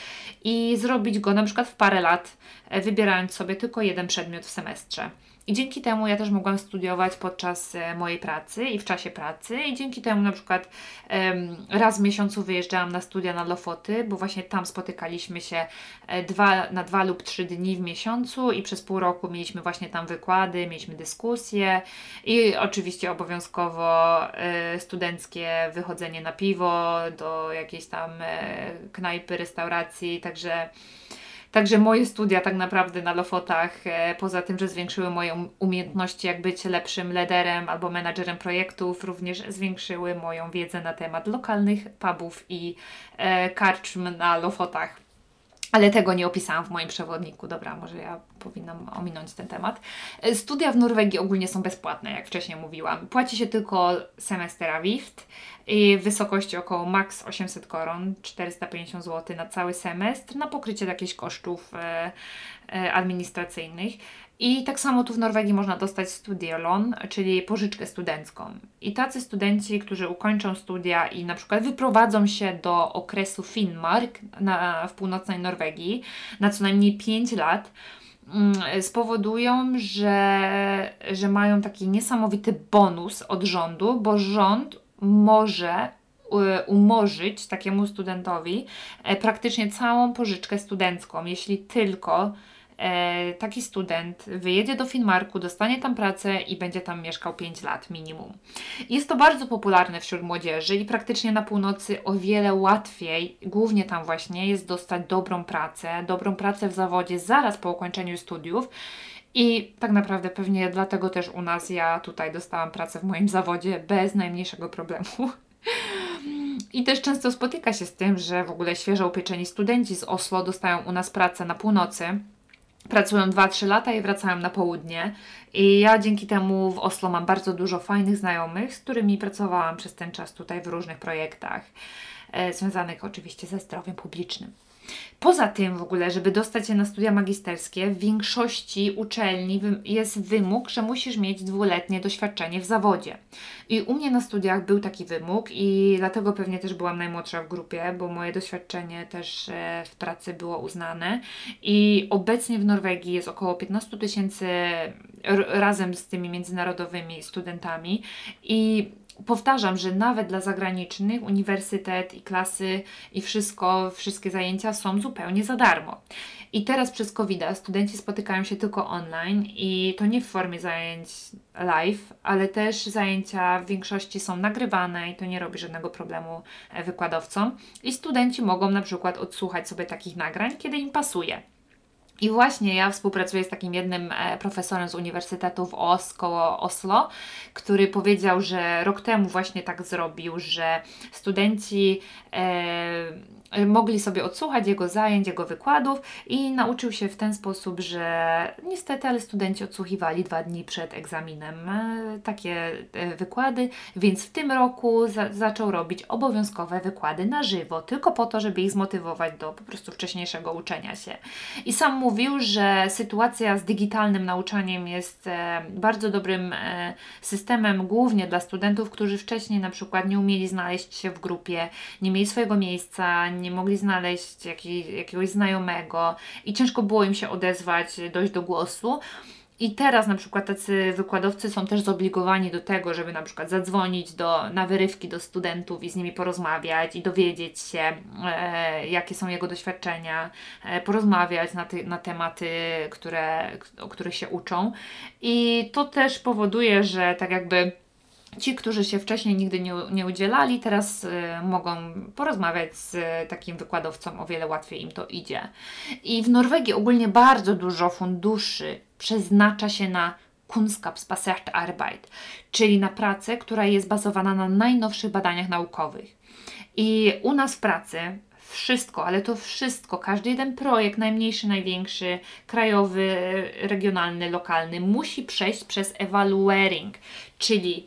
i zrobić go na przykład w parę lat, e, wybierając sobie tylko jeden przedmiot w semestrze. I dzięki temu ja też mogłam studiować podczas e, mojej pracy i w czasie pracy. I dzięki temu na przykład raz w miesiącu wyjeżdżałam na studia na Lofoty, bo właśnie tam spotykaliśmy się e, dwa, na dwa lub trzy dni w miesiącu i przez pół roku mieliśmy właśnie tam wykłady, mieliśmy dyskusje i oczywiście obowiązkowo e, studenckie wychodzenie na piwo do jakiejś tam knajpy, restauracji, także Także moje studia tak naprawdę na Lofotach, e, poza tym, że zwiększyły moje um-, umiejętności, jak być lepszym lederem albo menadżerem projektów, również zwiększyły moją wiedzę na temat lokalnych pubów i e, karczm na Lofotach. Ale tego nie opisałam w moim przewodniku. Dobra, może ja powinnam ominąć ten temat. E, studia w Norwegii ogólnie są bezpłatne, jak wcześniej mówiłam. Płaci się tylko semester Avift i w wysokości około max 800 koron, 450 zł na cały semestr, na pokrycie jakichś kosztów e, e, administracyjnych. I tak samo tu w Norwegii można dostać studielon, czyli pożyczkę studencką. I tacy studenci, którzy ukończą studia i na przykład wyprowadzą się do okresu Finnmark na, w północnej Norwegii na co najmniej 5 lat, mm, spowodują, że, że mają taki niesamowity bonus od rządu, bo rząd może umorzyć takiemu studentowi e, praktycznie całą pożyczkę studencką, jeśli tylko taki student wyjedzie do Finmarku, dostanie tam pracę i będzie tam mieszkał 5 lat minimum. Jest to bardzo popularne wśród młodzieży i praktycznie na północy o wiele łatwiej, głównie tam właśnie, jest dostać dobrą pracę, dobrą pracę w zawodzie zaraz po ukończeniu studiów. I tak naprawdę pewnie dlatego też u nas ja tutaj dostałam pracę w moim zawodzie bez najmniejszego problemu. I też często spotyka się z tym, że w ogóle świeżo upieczeni studenci z Oslo dostają u nas pracę na północy pracują 2-3 lata i wracają na południe. I ja dzięki temu w Oslo mam bardzo dużo fajnych znajomych, z którymi pracowałam przez ten czas tutaj w różnych projektach, e, związanych oczywiście ze zdrowiem publicznym. Poza tym w ogóle, żeby dostać się na studia magisterskie, w większości uczelni jest wymóg, że musisz mieć dwuletnie doświadczenie w zawodzie. I u mnie na studiach był taki wymóg i dlatego pewnie też byłam najmłodsza w grupie, bo moje doświadczenie też e, w pracy było uznane. I obecnie w Norwegii jest około 15 tysięcy razem z tymi międzynarodowymi studentami i powtarzam, że nawet dla zagranicznych uniwersytet i klasy i wszystko, wszystkie zajęcia są zupełnie za darmo. I teraz przez covid studenci spotykają się tylko online i to nie w formie zajęć live, ale też zajęcia w większości są nagrywane i to nie robi żadnego problemu e, wykładowcom. I studenci mogą na przykład odsłuchać sobie takich nagrań, kiedy im pasuje. I właśnie ja współpracuję z takim jednym e, profesorem z Uniwersytetu w Os koło Oslo, który powiedział, że rok temu właśnie tak zrobił, że studenci e, mogli sobie odsłuchać jego zajęć, jego wykładów i nauczył się w ten sposób, że niestety, ale studenci odsłuchiwali dwa dni przed egzaminem e, takie e, wykłady, więc w tym roku za zaczął robić obowiązkowe wykłady na żywo, tylko po to, żeby ich zmotywować do po prostu wcześniejszego uczenia się. I sam mówił, że sytuacja z digitalnym nauczaniem jest e, bardzo dobrym systemem, głównie dla studentów, którzy wcześniej na przykład nie umieli znaleźć się w grupie, nie mieli swojego miejsca, nie mogli znaleźć jakiej, jakiegoś znajomego i ciężko było im się odezwać, dojść do głosu. I teraz na przykład tacy wykładowcy są też zobligowani do tego, żeby na przykład zadzwonić do, na wyrywki do studentów i z nimi porozmawiać i dowiedzieć się, e, jakie są jego doświadczenia, e, porozmawiać na, ty, na tematy, które, o których się uczą. I to też powoduje, że tak jakby Ci, którzy się wcześniej nigdy nie, nie udzielali, teraz y, mogą porozmawiać z y, takim wykładowcą, o wiele łatwiej im to idzie. I w Norwegii ogólnie bardzo dużo funduszy przeznacza się na Kunskapsbasert czyli na pracę, która jest bazowana na najnowszych badaniach naukowych. I u nas w pracy wszystko, ale to wszystko, każdy jeden projekt, najmniejszy, największy, krajowy, regionalny, lokalny, musi przejść przez evaluering, czyli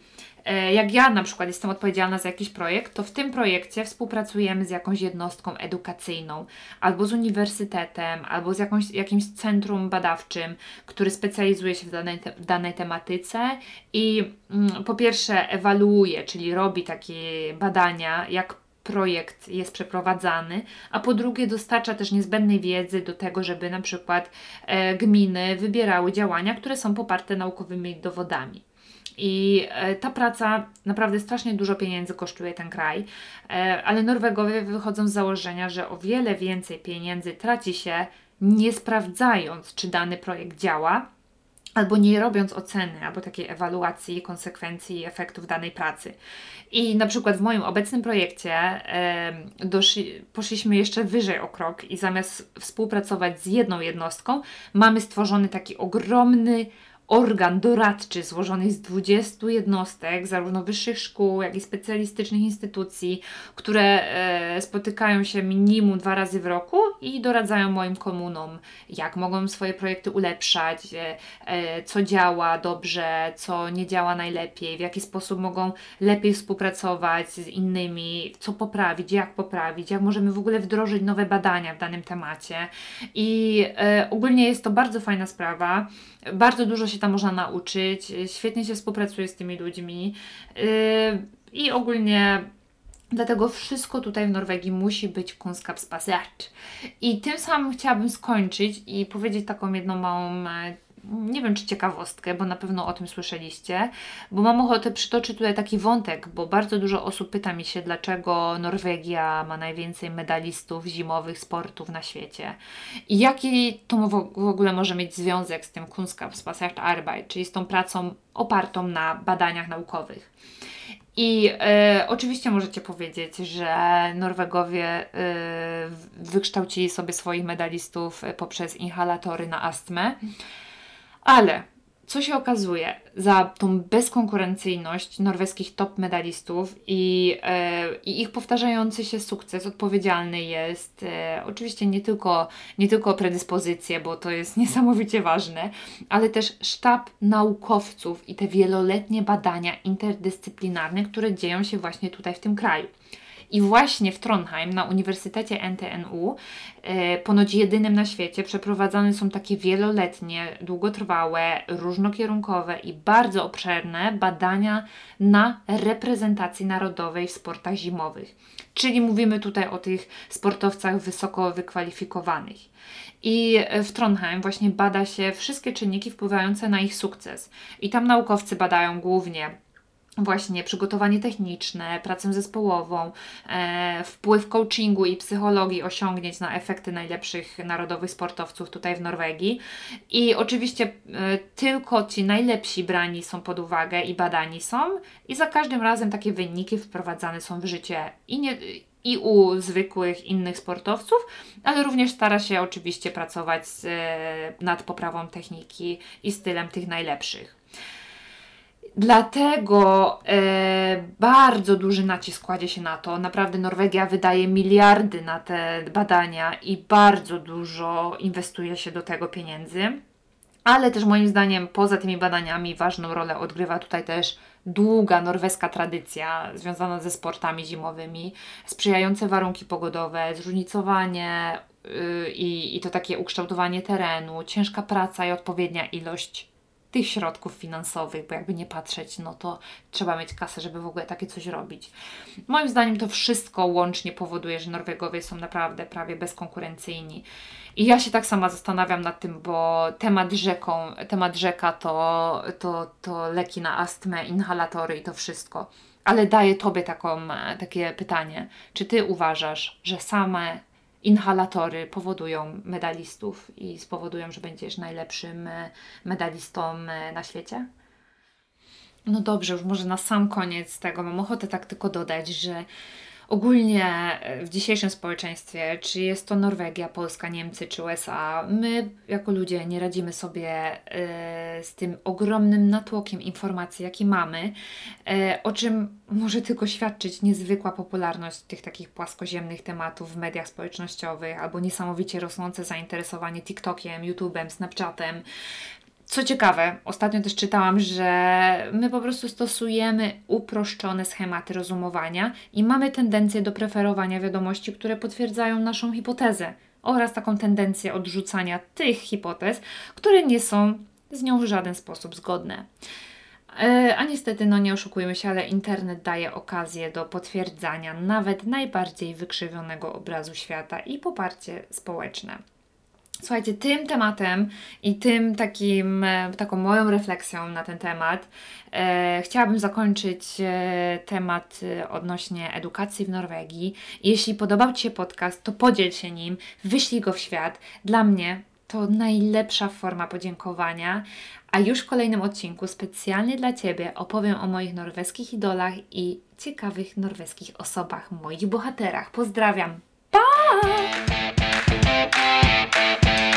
jak ja na przykład jestem odpowiedzialna za jakiś projekt, to w tym projekcie współpracujemy z jakąś jednostką edukacyjną, albo z uniwersytetem, albo z jakąś, jakimś centrum badawczym, który specjalizuje się w danej, te, w danej tematyce i mm, po pierwsze ewaluuje, czyli robi takie badania, jak projekt jest przeprowadzany, a po drugie dostarcza też niezbędnej wiedzy do tego, żeby na przykład e, gminy wybierały działania, które są poparte naukowymi dowodami. I e, ta praca naprawdę strasznie dużo pieniędzy kosztuje ten kraj, e, ale Norwegowie wychodzą z założenia, że o wiele więcej pieniędzy traci się nie sprawdzając, czy dany projekt działa, albo nie robiąc oceny, albo takiej ewaluacji konsekwencji i efektów danej pracy. I na przykład w moim obecnym projekcie doszli, poszliśmy jeszcze wyżej o krok i zamiast współpracować z jedną jednostką, mamy stworzony taki ogromny organ doradczy złożony z 20 jednostek, zarówno wyższych szkół, jak i specjalistycznych instytucji, które e, spotykają się minimum dwa razy w roku i doradzają moim komunom, jak mogą swoje projekty ulepszać, e, e, co działa dobrze, co nie działa najlepiej, w jaki sposób mogą lepiej współpracować z innymi, co poprawić, jak poprawić, jak możemy w ogóle wdrożyć nowe badania w danym temacie. I ogólnie jest to bardzo fajna sprawa. Bardzo dużo się tam można nauczyć, świetnie się współpracuje z tymi ludźmi yy, i ogólnie Dlatego wszystko tutaj w Norwegii musi być kunskapsbasert. I tym samym chciałabym skończyć i powiedzieć taką jedną małą e, nie wiem czy ciekawostkę, bo na pewno o tym słyszeliście, bo mam ochotę przytoczyć tutaj taki wątek, bo bardzo dużo osób pyta mi się, dlaczego Norwegia ma najwięcej medalistów zimowych sportów na świecie. I jaki to w ogóle może mieć związek z tym Kunskapsbasert Arbeit, czyli z tą pracą opartą na badaniach naukowych. I e, oczywiście możecie powiedzieć, że Norwegowie e, wykształcili sobie swoich medalistów poprzez inhalatory na astmę. Ale co się okazuje, za tą bezkonkurencyjność norweskich top medalistów i, e, i ich powtarzający się sukces odpowiedzialny jest e, oczywiście nie tylko, nie tylko predyspozycje, bo to jest niesamowicie ważne, ale też sztab naukowców i te wieloletnie badania interdyscyplinarne, które dzieją się właśnie tutaj w tym kraju. I właśnie w Trondheim na Uniwersytecie NTNU, e, ponoć jedynym na świecie, przeprowadzane są takie wieloletnie, długotrwałe, różnokierunkowe i bardzo obszerne badania na reprezentacji narodowej w sportach zimowych. Czyli mówimy tutaj o tych sportowcach wysoko wykwalifikowanych. I w Trondheim właśnie bada się wszystkie czynniki wpływające na ich sukces. I tam naukowcy badają głównie właśnie przygotowanie techniczne, pracę zespołową, e, wpływ coachingu i psychologii osiągnięć na efekty najlepszych narodowych sportowców tutaj w Norwegii. I oczywiście e, tylko ci najlepsi brani są pod uwagę i badani są, i za każdym razem takie wyniki wprowadzane są w życie i nie i u zwykłych innych sportowców, ale również stara się oczywiście pracować z, e, nad poprawą techniki i stylem tych najlepszych. Dlatego e, bardzo duży nacisk kładzie się na to. Naprawdę Norwegia wydaje miliardy na te badania i bardzo dużo inwestuje się do tego pieniędzy. Ale też moim zdaniem poza tymi badaniami ważną rolę odgrywa tutaj też długa norweska tradycja związana ze sportami zimowymi, sprzyjające warunki pogodowe, zróżnicowanie yy, i, i to takie ukształtowanie terenu, ciężka praca i odpowiednia ilość tych środków finansowych, bo jakby nie patrzeć, no to trzeba mieć kasę, żeby w ogóle takie coś robić. Moim zdaniem to wszystko łącznie powoduje, że Norwegowie są naprawdę prawie bezkonkurencyjni. I ja się tak sama zastanawiam nad tym, bo temat rzeką, temat rzeka to, to, to leki na astmę, inhalatory i to wszystko. Ale daję Tobie taką, takie pytanie. Czy Ty uważasz, że same inhalatory powodują medalistów i spowodują, że będziesz najlepszym e, medalistą e, na świecie? No dobrze, już może na sam koniec tego mam ochotę tak tylko dodać, że ogólnie e, w dzisiejszym społeczeństwie, czy jest to Norwegia, Polska, Niemcy czy USA, my jako ludzie nie radzimy sobie y, z tym ogromnym natłokiem informacji, jaki mamy, y, o czym może tylko świadczyć niezwykła popularność tych takich płaskoziemnych tematów w mediach społecznościowych albo niesamowicie rosnące zainteresowanie TikTokiem, YouTube'em, Snapchatem. Co ciekawe, ostatnio też czytałam, że my po prostu stosujemy uproszczone schematy rozumowania i mamy tendencję do preferowania wiadomości, które potwierdzają naszą hipotezę oraz taką tendencję odrzucania tych hipotez, które nie są z nią w żaden sposób zgodne. E, a niestety, no nie oszukujmy się, ale internet daje okazję do potwierdzania nawet najbardziej wykrzywionego obrazu świata i poparcie społeczne. Słuchajcie, tym tematem i tym takim, e, taką moją refleksją na ten temat e, chciałabym zakończyć e, temat e, odnośnie edukacji w Norwegii. Jeśli podobał Ci się podcast, to podziel się nim, wyślij go w świat. Dla mnie to najlepsza forma podziękowania. A już w kolejnym odcinku specjalnie dla Ciebie opowiem o moich norweskich idolach i ciekawych norweskich osobach, moich bohaterach. Pozdrawiam! Pa! Música